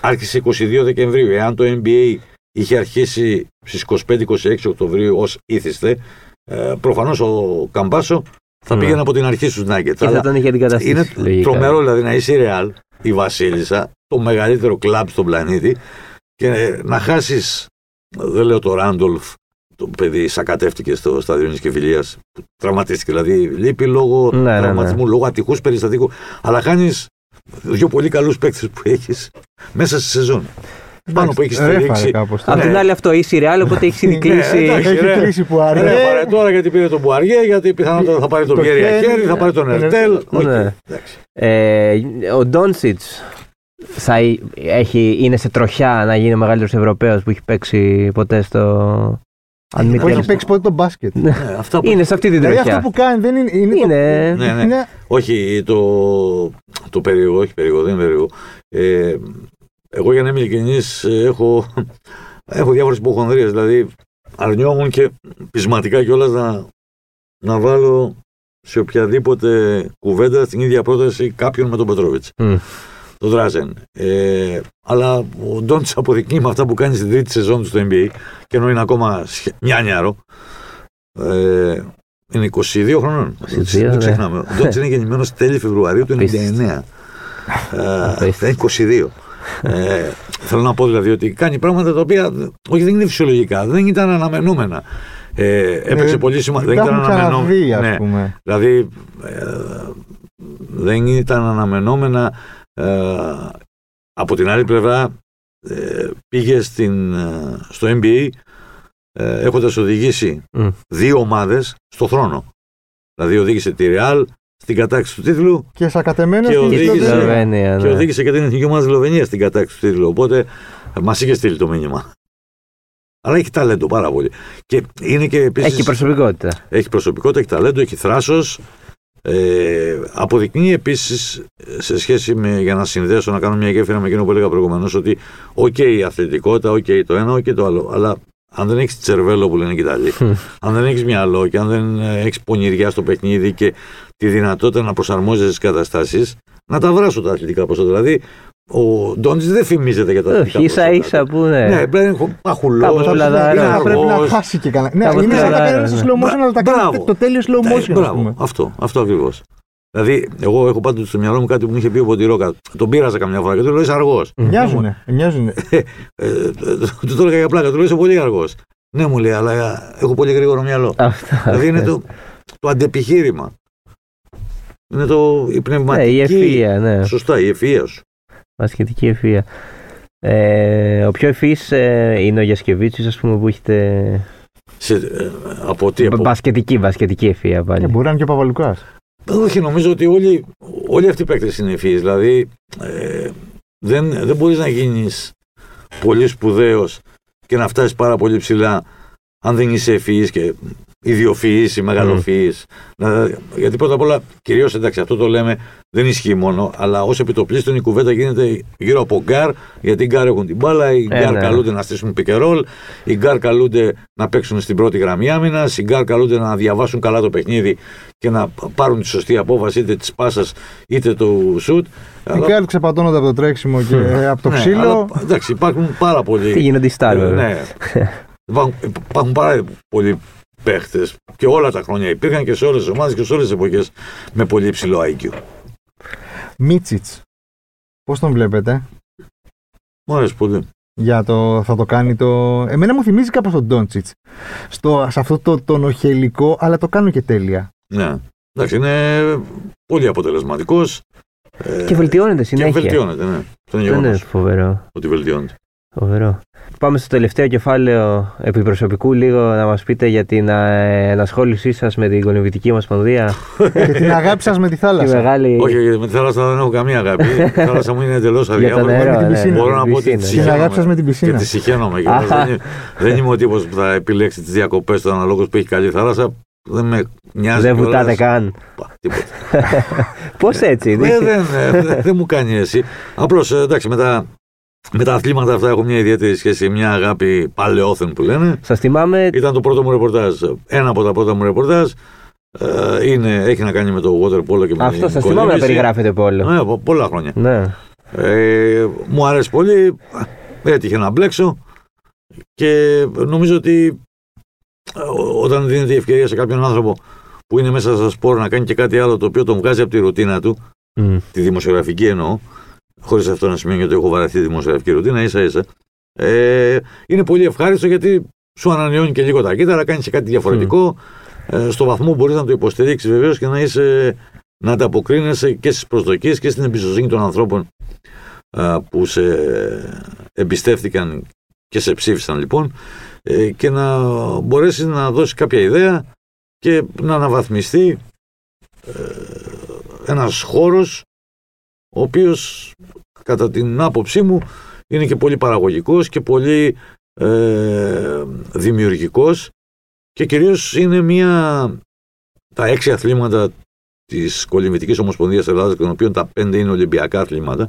[SPEAKER 2] άρχισε 22 Δεκεμβρίου. Εάν το NBA είχε αρχίσει στις 25-26 Οκτωβρίου ως ήθιστε, ε, προφανώς ο Καμπάσο θα
[SPEAKER 3] Ναι.
[SPEAKER 2] πήγαινε από την αρχή στους Nuggets.
[SPEAKER 3] Και θα
[SPEAKER 2] Αλλά
[SPEAKER 3] τον είχε αντικαταστήσει.
[SPEAKER 2] είναι
[SPEAKER 3] λογικά.
[SPEAKER 2] τρομερό δηλαδή να είσαι η Real, η Βασίλισσα, το μεγαλύτερο κλαμπ στον πλανήτη και ε, να χάσεις, δεν λέω το Ράντολφ, το παιδί σακατεύτηκε στο στάδιο της Κεφιλίας, που τραυματίστηκε, δηλαδή λείπει λόγω
[SPEAKER 3] Ναι, ναι, ναι.
[SPEAKER 2] τραυματισμού, λόγω ατυχούς περιστατικού, αλλά χάνεις δύο πολύ καλούς παίκτες που έχεις μέσα στη σεζόν. Πάνω που έχεις
[SPEAKER 1] Ρέφαρε
[SPEAKER 2] στηρίξει.
[SPEAKER 1] κάπως
[SPEAKER 3] Απ'
[SPEAKER 1] τώρα.
[SPEAKER 3] την
[SPEAKER 2] Ναι.
[SPEAKER 3] άλλη αυτό η Σιρεάλ, οπότε έχεις ήδη
[SPEAKER 2] Ναι,
[SPEAKER 3] κλείσει.
[SPEAKER 2] εντάξει.
[SPEAKER 1] Έχει
[SPEAKER 2] ρε.
[SPEAKER 1] κλείσει που
[SPEAKER 2] Ναι,
[SPEAKER 1] άρεσε.
[SPEAKER 2] πάρε τώρα γιατί πήρε τον Μπουαριέ, γιατί πιθανότατα θα πάρει τον
[SPEAKER 1] Το
[SPEAKER 2] Πιέρι
[SPEAKER 1] χέρι,
[SPEAKER 2] Αχέρι, θα πάρει τον
[SPEAKER 1] ναι,
[SPEAKER 2] Ερτέλ. Οκ,
[SPEAKER 3] ναι.
[SPEAKER 2] εντάξει.
[SPEAKER 3] Ε, ο Ντόνσιτς θα έχει, είναι σε τροχιά να γίνει ο μεγαλύτερος Ευρωπαίος που έχει παίξει ποτέ στο. Αν μη
[SPEAKER 1] Που
[SPEAKER 3] τι
[SPEAKER 1] έχει
[SPEAKER 3] άλλο.
[SPEAKER 1] παίξει ποτέ τον μπάσκετ.
[SPEAKER 2] Ναι, αυτά που
[SPEAKER 3] Είναι σε αυτή την
[SPEAKER 1] Δηλαδή αυτό
[SPEAKER 3] τροχιά.
[SPEAKER 1] που κάνει δεν είναι. Είναι. το-
[SPEAKER 3] Είναι-
[SPEAKER 2] Ναι, ναι.
[SPEAKER 1] είναι-
[SPEAKER 2] Όχι, το, το περίεργο, όχι περίεργο, δεν είναι περίεργο. Ε, εγώ για να είμαι ειλικρινής ε, έχω, έχω διάφορες υποχονδρίες, δηλαδή αρνιόμουν και πεισματικά κιόλας να, να βάλω σε οποιαδήποτε κουβέντα στην ίδια πρόταση κάποιον με τον Πετρόβιτς.
[SPEAKER 3] Μμ.
[SPEAKER 2] Το Δράζεν. Ε, αλλά ο Ντόντς αποδεικνύει με αυτά που κάνει στην τρίτη σεζόν του στο NBA και ενώ είναι ακόμα σχε- νιάνιαρο. Ε, είναι 22 χρονών.
[SPEAKER 3] 22,
[SPEAKER 2] Δεν
[SPEAKER 3] ναι.
[SPEAKER 2] ξεχνάμε. Ο Ντόντς είναι γεννημένος τέλη Φεβρουαρίου του 99. Ε,
[SPEAKER 3] Απίστευτο.
[SPEAKER 2] είναι 22. Ε, θέλω να πω δηλαδή ότι κάνει πράγματα τα οποία όχι δεν είναι φυσιολογικά, δεν ήταν αναμενόμενα. Ε, έπαιξε
[SPEAKER 1] Ε,
[SPEAKER 2] πολύ σημαντικό.
[SPEAKER 1] Τα
[SPEAKER 2] Δεν ήταν
[SPEAKER 1] έχουμε ξαναδεί,
[SPEAKER 2] αναμενόμενα.
[SPEAKER 1] ας πούμε.
[SPEAKER 2] Δηλαδή ε, δεν ήταν αναμενόμενα. ε, από την άλλη πλευρά ε, πήγε στην, ε, στο NBA ε, έχοντας οδηγήσει
[SPEAKER 3] Μμ.
[SPEAKER 2] δύο ομάδες στο θρόνο. Δηλαδή οδήγησε τη Real στην κατάκτηση του τίτλου
[SPEAKER 1] Και σακατεμένο
[SPEAKER 2] Και
[SPEAKER 1] στην
[SPEAKER 2] οδήγησε-
[SPEAKER 3] Στη
[SPEAKER 1] Σλοβενία.
[SPEAKER 3] Σλοβενία,
[SPEAKER 2] και
[SPEAKER 3] ναι.
[SPEAKER 2] οδήγησε και την εθνική ομάδα Σλοβενίας στην κατάκτηση του τίτλου. Οπότε ε, μας είχε στείλει το μήνυμα. Αλλά έχει ταλέντο πάρα πολύ. Και είναι και επίσης,
[SPEAKER 3] Έχει προσωπικότητα.
[SPEAKER 2] έχει προσωπικότητα, έχει ταλέντο, έχει θράσος. Ε, αποδεικνύει επίσης σε σχέση με για να συνδέσω, να κάνω μια γέφυρα με εκείνο που έλεγα προηγουμένως, ότι οκ η αθλητικότητα, οκ το ένα, οκ το άλλο. Αλλά αν δεν έχεις τσερβέλο που λένε οι Ιταλοί, αν δεν έχεις μυαλό και αν δεν έχεις πονηριά στο παιχνίδι και τη δυνατότητα να προσαρμόζεσαι στις καταστάσεις, να τα βράσω τα αθλητικά ποσότητα. Δηλαδή, ο Ντόντζης δεν φημίζεται για τα αθλητικά
[SPEAKER 3] Όχι, ίσα
[SPEAKER 2] ποσότητα.
[SPEAKER 3] ίσα που ναι.
[SPEAKER 2] Ναι, πρέπει να είναι παχουλό.
[SPEAKER 3] Κάπως
[SPEAKER 1] Θα
[SPEAKER 3] λαδάρα.
[SPEAKER 1] πρέπει να- πρέπει να
[SPEAKER 2] αργός.
[SPEAKER 1] χάσει και κανένα. Ναι,
[SPEAKER 3] Κάπως
[SPEAKER 1] είναι σαν να
[SPEAKER 3] λαδάρα,
[SPEAKER 1] κάνεις στο
[SPEAKER 3] ναι.
[SPEAKER 1] slow motion, αλλά τα
[SPEAKER 2] Μπράβο.
[SPEAKER 1] κάνει το τέλειος slow
[SPEAKER 2] Ναι,
[SPEAKER 1] motion, ας
[SPEAKER 2] μπράβο,
[SPEAKER 1] πούμε.
[SPEAKER 2] αυτό, αυτό ακριβώς. Δηλαδή, εγώ έχω πάντοτε στο μυαλό μου κάτι που μου είχε πει ο Ποντιρόκα. Τον πείραζα καμιά φορά και του λέω είσαι αργός.
[SPEAKER 1] Μοιάζουνε, μοιάζουνε.
[SPEAKER 2] Ε, του το έλεγα για πλάκα, του λέω είσαι πολύ αργός. Ναι, μου λέει, αλλά ε, έχω πολύ γρήγορο μυαλό.
[SPEAKER 3] Αυτά.
[SPEAKER 2] δηλαδή είναι το, το αντεπιχείρημα. Είναι το, η
[SPEAKER 3] Ναι,
[SPEAKER 2] πνευματική.
[SPEAKER 3] η ευφυΐα, ναι.
[SPEAKER 2] Σωστά, η ευφυΐα σου.
[SPEAKER 3] Μπασκετική ευφυΐα. Ε, ο πιο ευφύς ε, είναι ο Γιασκεβίτσιος, ας πούμε, που έχετε...
[SPEAKER 2] Σε, ε, από τι, από...
[SPEAKER 3] Μπασκετική, μπασκετική ευφυΐα
[SPEAKER 1] Ε,
[SPEAKER 3] πάλι.
[SPEAKER 1] Μπορεί να είναι και ο Παπαλουκάς.
[SPEAKER 2] Όχι, νομίζω ότι όλοι, όλοι αυτοί οι παίκτες είναι ευφύες. Δηλαδή, ε, δεν, δεν μπορείς να γίνεις πολύ σπουδαίος και να φτάσεις πάρα πολύ ψηλά αν δεν είσαι ευφυής και ιδιοφυής ή μεγαλοφυής. Γιατί πρώτα απ' όλα, κυρίως εντάξει, αυτό το λέμε δεν ισχύει μόνο, αλλά ως επί το πλείστον η κουβέντα γίνεται γύρω από γκάρ, γιατί οι γκάρ έχουν την μπάλα, οι
[SPEAKER 3] Ε,
[SPEAKER 2] γκάρ
[SPEAKER 3] ναι.
[SPEAKER 2] καλούνται να στήσουν pick and roll, οι γκάρ καλούνται να παίξουν στην πρώτη γραμμή άμυνας, οι γκάρ καλούνται να διαβάσουν καλά το παιχνίδι και να πάρουν τη σωστή απόφαση είτε της πάσας είτε του σουτ.
[SPEAKER 1] Οι γκάρτ ξεπατώνονται από το τρέξιμο και από το
[SPEAKER 2] Ναι,
[SPEAKER 1] ξύλο.
[SPEAKER 2] αλλά, εντάξει, υπάρχουν πάρα πολλοί.
[SPEAKER 3] Τι γίνονται οι στάρ,
[SPEAKER 2] Ε,
[SPEAKER 3] βέβαια.
[SPEAKER 2] Ναι. υπάρχουν, υπάρχουν πάρα πολλοί παίχτες και όλα τα χρόνια υπήρχαν και σε όλες τις ομάδες και σε όλες τις εποχές με πολύ υψηλό IQ.
[SPEAKER 1] Μίτσιτς. Πώς τον βλέπετε;
[SPEAKER 2] Μου αρέσει πολύ.
[SPEAKER 1] Για το, θα το κάνει το. Εμένα μου θυμίζει κάπως τον Ντόντσιτς. Σε αυτό το τον οχελικό, αλλά το κάνουν και τέλεια.
[SPEAKER 2] Ναι. Εντάξει, είναι πολύ αποτελεσματικός.
[SPEAKER 3] Και βελτιώνεται
[SPEAKER 2] και
[SPEAKER 3] συνέχεια.
[SPEAKER 2] βελτιώνεται, ναι. Αυτό είναι
[SPEAKER 3] Δεν είναι
[SPEAKER 2] γεγονός
[SPEAKER 3] φοβερό.
[SPEAKER 2] ότι βελτιώνεται.
[SPEAKER 3] Φοβερό. Πάμε στο τελευταίο κεφάλαιο επιπροσωπικού λίγο να μας πείτε για την ε, ενασχόλησή σας με την κολυμβητική ομοσπονδία.
[SPEAKER 1] και την αγάπη σας με τη
[SPEAKER 3] Τη
[SPEAKER 1] θάλασσα.
[SPEAKER 3] μεγάλη...
[SPEAKER 2] Όχι, με τη θάλασσα δεν έχω καμία αγάπη. Η θάλασσα μου είναι εντελώς
[SPEAKER 3] για το
[SPEAKER 2] αδιάφορη.
[SPEAKER 3] νερό.
[SPEAKER 1] την
[SPEAKER 3] ναι,
[SPEAKER 1] πισίνα.
[SPEAKER 3] ναι,
[SPEAKER 2] Μπορώ να
[SPEAKER 3] την
[SPEAKER 2] πω ότι
[SPEAKER 3] πισίνα.
[SPEAKER 2] τη
[SPEAKER 1] Την
[SPEAKER 2] συγχαίρω.
[SPEAKER 1] αγάπη σας με την
[SPEAKER 2] Και
[SPEAKER 1] πισίνα.
[SPEAKER 2] τη συγχαίρομαι κιόλας.
[SPEAKER 3] Αχα.
[SPEAKER 2] δεν, είμαι- δεν είμαι ο τύπος που θα επιλέξει τις διακοπές του αναλόγως που έχει καλή θάλασσα. Δεν με νοιάζει.
[SPEAKER 3] Δεν
[SPEAKER 2] κιόλας.
[SPEAKER 3] βουτάτε καν.
[SPEAKER 2] Πα, Τίποτα.
[SPEAKER 3] Πώς έτσι.
[SPEAKER 2] Ε, δεν, ε, δεν- δεν μου κάνει έτσι. Απλώς εντάξει, με τα, με τα αθλήματα αυτά έχω μια ιδιαίτερη σχέση, μια αγάπη παλαιόθεν που λένε.
[SPEAKER 3] Σας θυμάμαι
[SPEAKER 2] Ήταν το πρώτο μου ρεπορτάζ. Ένα από τα πρώτα μου ρεπορτάζ ε, είναι, έχει να κάνει με το water polo και με
[SPEAKER 3] αυτό,
[SPEAKER 2] την
[SPEAKER 3] σας θυμάμαι να
[SPEAKER 2] κολύμβηση.
[SPEAKER 3] περιγράφετε πόλο.
[SPEAKER 2] Ναι, από πολλά χρόνια.
[SPEAKER 3] Ναι.
[SPEAKER 2] Ε, μου αρέσει πολύ. Έτυχε να μπλέξω και νομίζω ότι ε, ό- όταν δίνεται η ευκαιρία σε κάποιον άνθρωπο που είναι μέσα στα σπορ να κάνει και κάτι άλλο το οποίο τον βγάζει από τη ρουτίνα του,
[SPEAKER 3] Μμ.
[SPEAKER 2] τη δημοσιογραφική εννοώ, χωρίς αυτό να σημαίνει ότι έχω βαρεθεί τη δημοσιογραφική ρουτίνα, ίσα ίσα. Ε, είναι πολύ ευχάριστο γιατί σου ανανεώνει και λίγο τα κύτταρα, κάνεις και κάτι διαφορετικό. Ε, στο βαθμό μπορείς να το υποστηρίξεις βεβαίως και να είσαι να ανταποκρίνεσαι και στις προσδοκίες και στην εμπιστοσύνη των ανθρώπων α, που σε εμπιστεύτηκαν και σε ψήφισαν λοιπόν ε, και να μπορέσεις να δώσεις κάποια ιδέα και να αναβαθμιστεί ε, ένας χώρος ο οποίος κατά την άποψή μου είναι και πολύ παραγωγικός και πολύ ε, δημιουργικός και κυρίως είναι μια τα έξι αθλήματα της Κολυμβητικής Ομοσπονδίας Ελλάδας των οποίων τα πέντε είναι Ολυμπιακά αθλήματα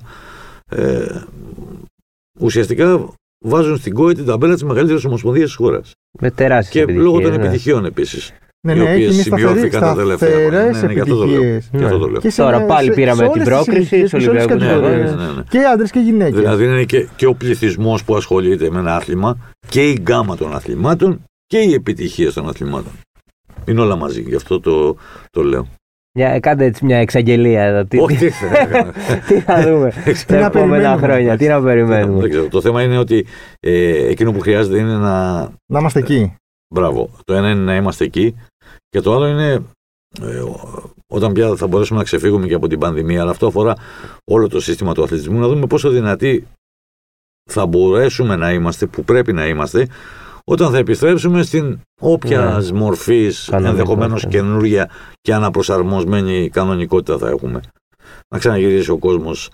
[SPEAKER 2] ε, ουσιαστικά βάζουν στην κόη την ταμπέλα της μεγαλύτερης ομοσπονδίας της χώρας
[SPEAKER 3] Με τεράστιες
[SPEAKER 2] και λόγω των
[SPEAKER 3] επιτυχίες, ναι.
[SPEAKER 2] επιτυχιών επίσης
[SPEAKER 1] Ναι,
[SPEAKER 2] οι
[SPEAKER 1] ναι,
[SPEAKER 2] οποίες
[SPEAKER 1] έχει μια
[SPEAKER 2] σημειώθηκαν τα τελευταία χρόνια.
[SPEAKER 1] σταθερές
[SPEAKER 2] Ναι, ναι, γι' αυτό το λέω.
[SPEAKER 1] επιτυχίες.
[SPEAKER 2] Γι' αυτό το λέω.
[SPEAKER 1] Και σε-
[SPEAKER 3] Τώρα πάλι
[SPEAKER 1] σε-
[SPEAKER 3] πήραμε
[SPEAKER 1] σε
[SPEAKER 3] την
[SPEAKER 1] όλες τις
[SPEAKER 3] πρόκριση
[SPEAKER 1] ηλικίες
[SPEAKER 3] στους
[SPEAKER 1] και σε όλες τις
[SPEAKER 3] Ολυμπιακούς
[SPEAKER 2] Ναι, ναι,
[SPEAKER 1] κατηγορίες.
[SPEAKER 2] ναι, ναι, ναι.
[SPEAKER 1] Και άντρες και γυναίκες.
[SPEAKER 2] Δηλαδή είναι και, και ο πληθυσμός που ασχολείται με ένα άθλημα και η γκάμα των αθλημάτων και οι επιτυχίε των αθλημάτων. Είναι όλα μαζί, γι' αυτό το, το λέω.
[SPEAKER 3] Μια, κάντε έτσι μια εξαγγελία εδώ. Τι,
[SPEAKER 2] Όχι, τι θα έκανα.
[SPEAKER 3] τι θα δούμε τα
[SPEAKER 1] να
[SPEAKER 3] επόμενα
[SPEAKER 1] περιμένουμε.
[SPEAKER 3] χρόνια. Τι να
[SPEAKER 2] Δεν
[SPEAKER 3] περιμένουμε.
[SPEAKER 2] ξέρω. Το θέμα είναι ότι ε, εκείνο που χρειάζεται είναι να.
[SPEAKER 1] Να είμαστε εκεί.
[SPEAKER 2] Μπράβο. Το ένα είναι να είμαστε εκεί και το άλλο είναι ε, ο- όταν πια θα μπορέσουμε να ξεφύγουμε και από την πανδημία. Αλλά αυτό αφορά όλο το σύστημα του αθλητισμού. Να δούμε πόσο δυνατοί θα μπορέσουμε να είμαστε, που πρέπει να είμαστε, όταν θα επιστρέψουμε στην όποια
[SPEAKER 3] Ναι.
[SPEAKER 2] μορφής
[SPEAKER 3] Κανονικότητα.
[SPEAKER 2] ενδεχομένως καινούργια και αναπροσαρμοσμένη κανονικότητα θα έχουμε. Να ξαναγυρίσει ο κόσμος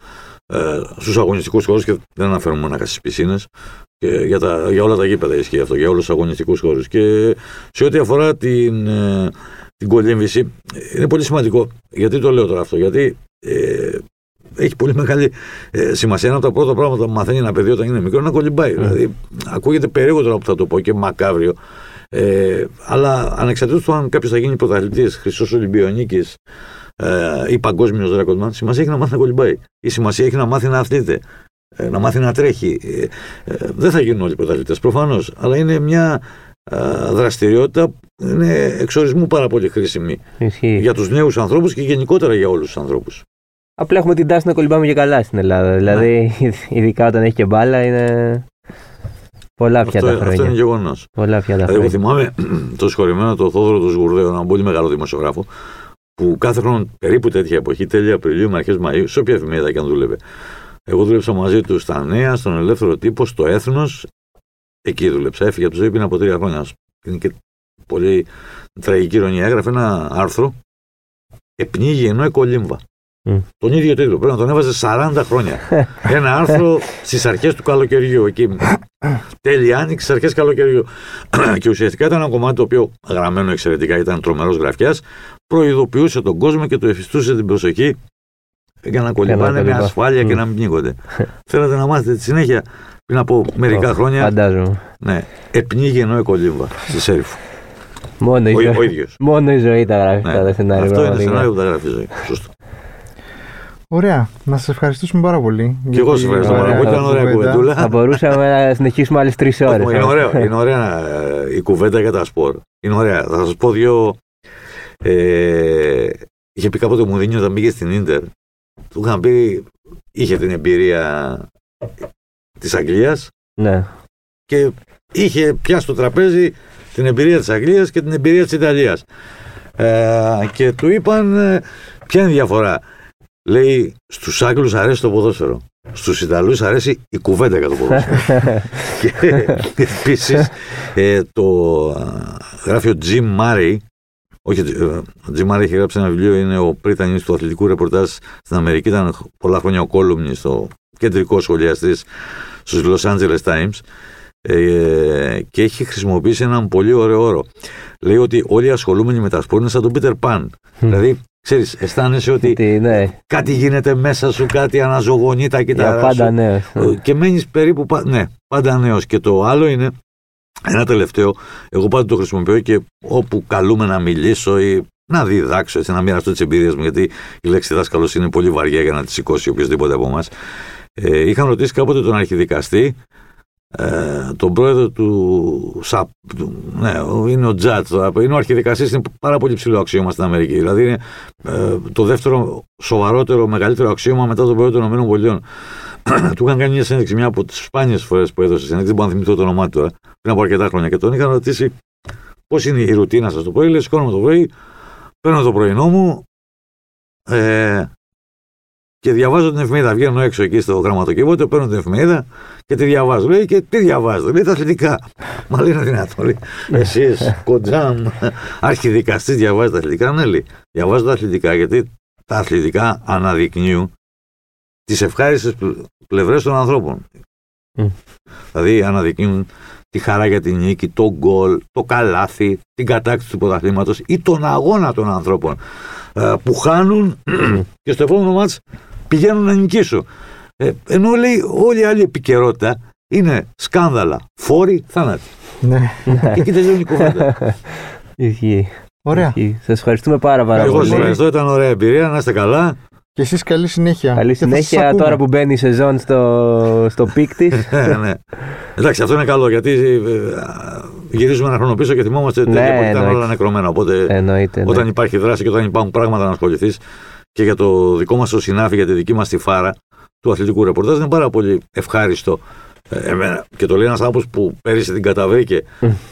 [SPEAKER 2] ε, στους αγωνιστικούς χώρους και δεν αναφέρουμε μόνο στις πισίνες. Και για, τα, για όλα τα γήπεδα ισχύει αυτό, για όλους τους αγωνιστικούς χώρους. Και σε ό,τι αφορά την, ε, την κολύμβηση, είναι πολύ σημαντικό. Γιατί το λέω τώρα αυτό, Γιατί ε, έχει πολύ μεγάλη ε, σημασία. Ένα από τα πρώτα πράγματα που μαθαίνει ένα παιδί όταν είναι μικρό είναι να κολυμπάει. Δηλαδή, ακούγεται περίεργο τώρα που θα το πω και μακάβριο. Ε, αλλά ανεξαρτήτως του αν κάποιος θα γίνει πρωταθλητής, χρυσός Ολυμπιονίκης ε, ή παγκόσμιος ρεκορδμάν, σημασία έχει να μάθει να κολυμπάει. Η σημασία έχει να μάθει να αθλείται, ε, να μάθει να τρέχει. Ε, ε, δεν θα γίνουν όλοι πρωταθλητές προφανώς, αλλά είναι μια ε, δραστηριότητα που είναι εξορισμού πάρα πολύ χρήσιμη
[SPEAKER 3] Ισχύει.
[SPEAKER 2] για τους νέους ανθρώπους και γενικότερα για όλους τους ανθρώπους.
[SPEAKER 3] Απλά έχουμε την τάση να κολυμπάμε και καλά στην Ελλάδα. Δηλαδή, ειδικά όταν έχει και μπάλα, είναι πολλά πια
[SPEAKER 2] Αυτό,
[SPEAKER 3] τα
[SPEAKER 2] αυτό είναι
[SPEAKER 3] χρόνια.
[SPEAKER 2] γεγονός.
[SPEAKER 3] Πολλά πια τα
[SPEAKER 2] Δηλαδή, εγώ
[SPEAKER 3] χρόνια.
[SPEAKER 2] θυμάμαι το συγχωρημένο το Θόδωρο του Σγουρδέου, έναν πολύ μεγάλο δημοσιογράφο, που κάθε χρόνο περίπου τέτοια εποχή, τέλη Απριλίου με αρχές Μαΐου, σε όποια εφημερίδα και αν δούλευε. Εγώ δούλεψα μαζί του στα Νέα, στον Ελεύθερο Τύπο, στο Έθνος. Εκεί δούλεψα. Έφυγε από τη ζωή πριν από τρία χρόνια. Είναι και πολύ τραγική ηρωνία. Έγραφε ένα άρθρο. Επνίγει ενώ εκολύμβα.
[SPEAKER 3] Μμ.
[SPEAKER 2] Τον ίδιο τίτλο. Πρέπει να τον έβαζε 40 χρόνια. Ένα άρθρο στις αρχές του καλοκαιριού. Εκεί. Τέλη άνοιξη, αρχές καλοκαιριού. και ουσιαστικά ήταν ένα κομμάτι το οποίο γραμμένο εξαιρετικά, ήταν τρομερός γραφιά. Προειδοποιούσε τον κόσμο και του εφιστούσε την προσοχή για να κολυμπάνε με
[SPEAKER 3] κολυμπά.
[SPEAKER 2] ασφάλεια και
[SPEAKER 3] Μμ.
[SPEAKER 2] να μην πνίγονται. Θέλατε να μάθετε τη συνέχεια πριν από μερικά
[SPEAKER 3] Ω,
[SPEAKER 2] χρόνια.
[SPEAKER 3] Φαντάζομαι.
[SPEAKER 2] Ναι, επνίγει ενώ εκολύμβα στη Σέριφου.
[SPEAKER 3] Μόνο η,
[SPEAKER 2] Ο,
[SPEAKER 3] ζωή-
[SPEAKER 2] ο ίδιος.
[SPEAKER 3] Μόνο η ζωή τα γράφει αυτά τα σενάρια.
[SPEAKER 2] Αυτό είναι
[SPEAKER 3] πραγματικά.
[SPEAKER 2] σενάριο που τα γράφει η ζωή. Σωστό.
[SPEAKER 1] Ωραία. Να σας ευχαριστήσουμε πάρα πολύ.
[SPEAKER 2] Και εγώ
[SPEAKER 1] για
[SPEAKER 2] σε
[SPEAKER 1] την
[SPEAKER 2] ευχαριστώ πάρα
[SPEAKER 1] ωραία
[SPEAKER 2] πολύ. Ήταν ωραία
[SPEAKER 1] κουβέντα.
[SPEAKER 2] κουβεντούλα.
[SPEAKER 3] Θα μπορούσαμε να συνεχίσουμε άλλες τρεις ώρε.
[SPEAKER 2] Είναι ωραία, είναι ωραία ε, η κουβέντα για τα σπορ. Είναι ωραία. Θα σας πω δύο. Ε, είχε πει κάποτε ο Μουρίνιο όταν πήγε στην Ίντερ. Του είχαν πει, είχε την εμπειρία της Αγγλίας
[SPEAKER 3] Ναι.
[SPEAKER 2] και είχε πιάσει στο τραπέζι την εμπειρία της Αγγλίας και την εμπειρία της Ιταλίας. Ε, και του είπαν ε, ποια είναι η διαφορά. Λέει στους Άγγλους αρέσει το ποδόσφαιρο. Στους Ιταλούς αρέσει η κουβέντα για το ποδόσφαιρο. και επίσης ε, το α, γράφει ο Jim Murray όχι, ε, ο Jim Murray έχει γράψει ένα βιβλίο, είναι ο πρίτανης του αθλητικού ρεπορτάζ στην Αμερική, ήταν πολλά χρόνια ο κόλουμνης στο κεντρικός σχολιαστής στους Los Angeles Times ε, και έχει χρησιμοποιήσει έναν πολύ ωραίο όρο. Λέει ότι όλοι οι ασχολούμενοι με τα σπορ είναι σαν τον Peter Pan. δηλαδή, ξέρεις, αισθάνεσαι ότι
[SPEAKER 3] Τι, ναι.
[SPEAKER 2] κάτι γίνεται μέσα σου, κάτι αναζωογονεί τα
[SPEAKER 3] Για
[SPEAKER 2] κύτταρά
[SPEAKER 3] πάντα
[SPEAKER 2] σου.
[SPEAKER 3] ναι.
[SPEAKER 2] Ε, Και μένεις περίπου, πα- ναι, πάντα νέος. Και το άλλο είναι, ένα τελευταίο, εγώ πάντα το χρησιμοποιώ και όπου καλούμε να μιλήσω ή να διδάξω, έτσι, να μοιραστώ τις εμπειρίες μου, γιατί η λέξη δάσκαλος είναι πολύ βαριά για να τη σηκώσει οποιοδήποτε από εμάς. Ε, είχαν ρωτήσει κάποτε τον αρχιδικαστή, ε, τον πρόεδρο του ΣΑΠ, του- ναι, ο- είναι ο Τζατ, είναι ο αρχιδικαστής, είναι πάρα πολύ ψηλό αξίωμα στην Αμερική. Δηλαδή είναι ε, το δεύτερο σοβαρότερο, μεγαλύτερο αξίωμα μετά τον πρόεδρο των ΗΠΑ. του είχαν κάνει μια συνέντευξη, μια από τις σπάνιες φορές που έδωσε συνέντευξη, δεν μπορώ να θυμηθώ το όνομά του τώρα, πριν από αρκετά χρόνια. Και τον είχαν ρωτήσει πώς είναι η ρουτίνα σας το πρωί. Λέει: Σηκώνομαι το πρωί, παίρνω το πρωινό μου ε, και διαβάζω την εφημερίδα. Βγαίνω έξω εκεί στο γραμματοκιβώτιο, παίρνω την εφημερίδα και τη διαβάζω. Λέει: Και τι διαβάζω, λέει τα αθλητικά. Μα λέει είναι δυνατό. Λέει, Εσείς, κοντζάμ, αρχιδικαστής, διαβάζει τα αθλητικά. Ναι, λέει, διαβάζω τα αθλητικά γιατί τα αθλητικά αναδεικνύουν τις ευχάριστες πλευρές των ανθρώπων.
[SPEAKER 3] Μμ.
[SPEAKER 2] Δηλαδή αναδεικνύουν τη χαρά για την νίκη, το γκολ, το καλάθι, την κατάκτηση του πρωταθλήματος ή τον αγώνα των ανθρώπων ε, που χάνουν και στο επόμενο μάτς πηγαίνουν να νικήσουν. Ε, ενώ λέει όλη η άλλη επικαιρότητα είναι σκάνδαλα, φόροι, θάνατοι.
[SPEAKER 1] Ναι.
[SPEAKER 2] και εκεί τελειώνει η κουβέντα.
[SPEAKER 3] Ισχύει.
[SPEAKER 1] Ωραία.
[SPEAKER 3] Σας ευχαριστούμε πάρα, πάρα
[SPEAKER 2] Εγώ
[SPEAKER 3] πολύ.
[SPEAKER 2] σας ευχαριστώ, ήταν ωραία εμπειρία, να είστε καλά.
[SPEAKER 1] Και εσείς καλή συνέχεια.
[SPEAKER 3] Καλή
[SPEAKER 1] Και θα σας
[SPEAKER 3] συνέχεια
[SPEAKER 1] ακούμε.
[SPEAKER 3] τώρα που μπαίνει η σεζόν στο, στο peak της.
[SPEAKER 2] Ε, ναι. Εντάξει, αυτό είναι καλό γιατί ε, γυρίζουμε ένα χρόνο πίσω και θυμόμαστε ότι
[SPEAKER 3] Ναι,
[SPEAKER 2] τέτοια που ήταν
[SPEAKER 3] εννοείται.
[SPEAKER 2] όλα νεκρωμένα. Οπότε
[SPEAKER 3] Εννοείται. ναι.
[SPEAKER 2] όταν υπάρχει δράση και όταν υπάρχουν πράγματα να ασχοληθείς και για το δικό μας το σινάφι, για τη δική μας τη φάρα του αθλητικού ρεπορτάζ είναι πάρα πολύ ευχάριστο. Ε, εμένα, και το λέει ένας άνθρωπος που πέρυσι την καταβρήκε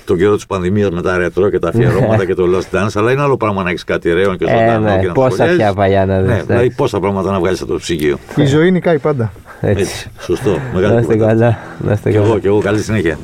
[SPEAKER 2] τον καιρό της πανδημίας με τα ρετρό και τα αφιερώματα και το Lost Dance. Αλλά είναι άλλο πράγμα να έχεις κάτι ρέον και
[SPEAKER 3] Ε,
[SPEAKER 2] ζωντανό
[SPEAKER 3] ναι,
[SPEAKER 2] και να
[SPEAKER 3] πόσα
[SPEAKER 2] σχολιάζεις.
[SPEAKER 3] πια παλιά να
[SPEAKER 2] Ναι,
[SPEAKER 3] δεις.
[SPEAKER 2] δηλαδή πόσα πράγματα να βγάλεις από το ψυγείο.
[SPEAKER 1] Η ζωή νικάει πάντα.
[SPEAKER 3] Έτσι.
[SPEAKER 2] Έτσι, σωστό.
[SPEAKER 3] Να
[SPEAKER 2] Μεγάλη
[SPEAKER 3] είστε
[SPEAKER 2] κουβέντα.
[SPEAKER 3] καλά. Να είστε
[SPEAKER 2] Και
[SPEAKER 3] καλά.
[SPEAKER 2] εγώ, και εγώ, καλή συνέχεια.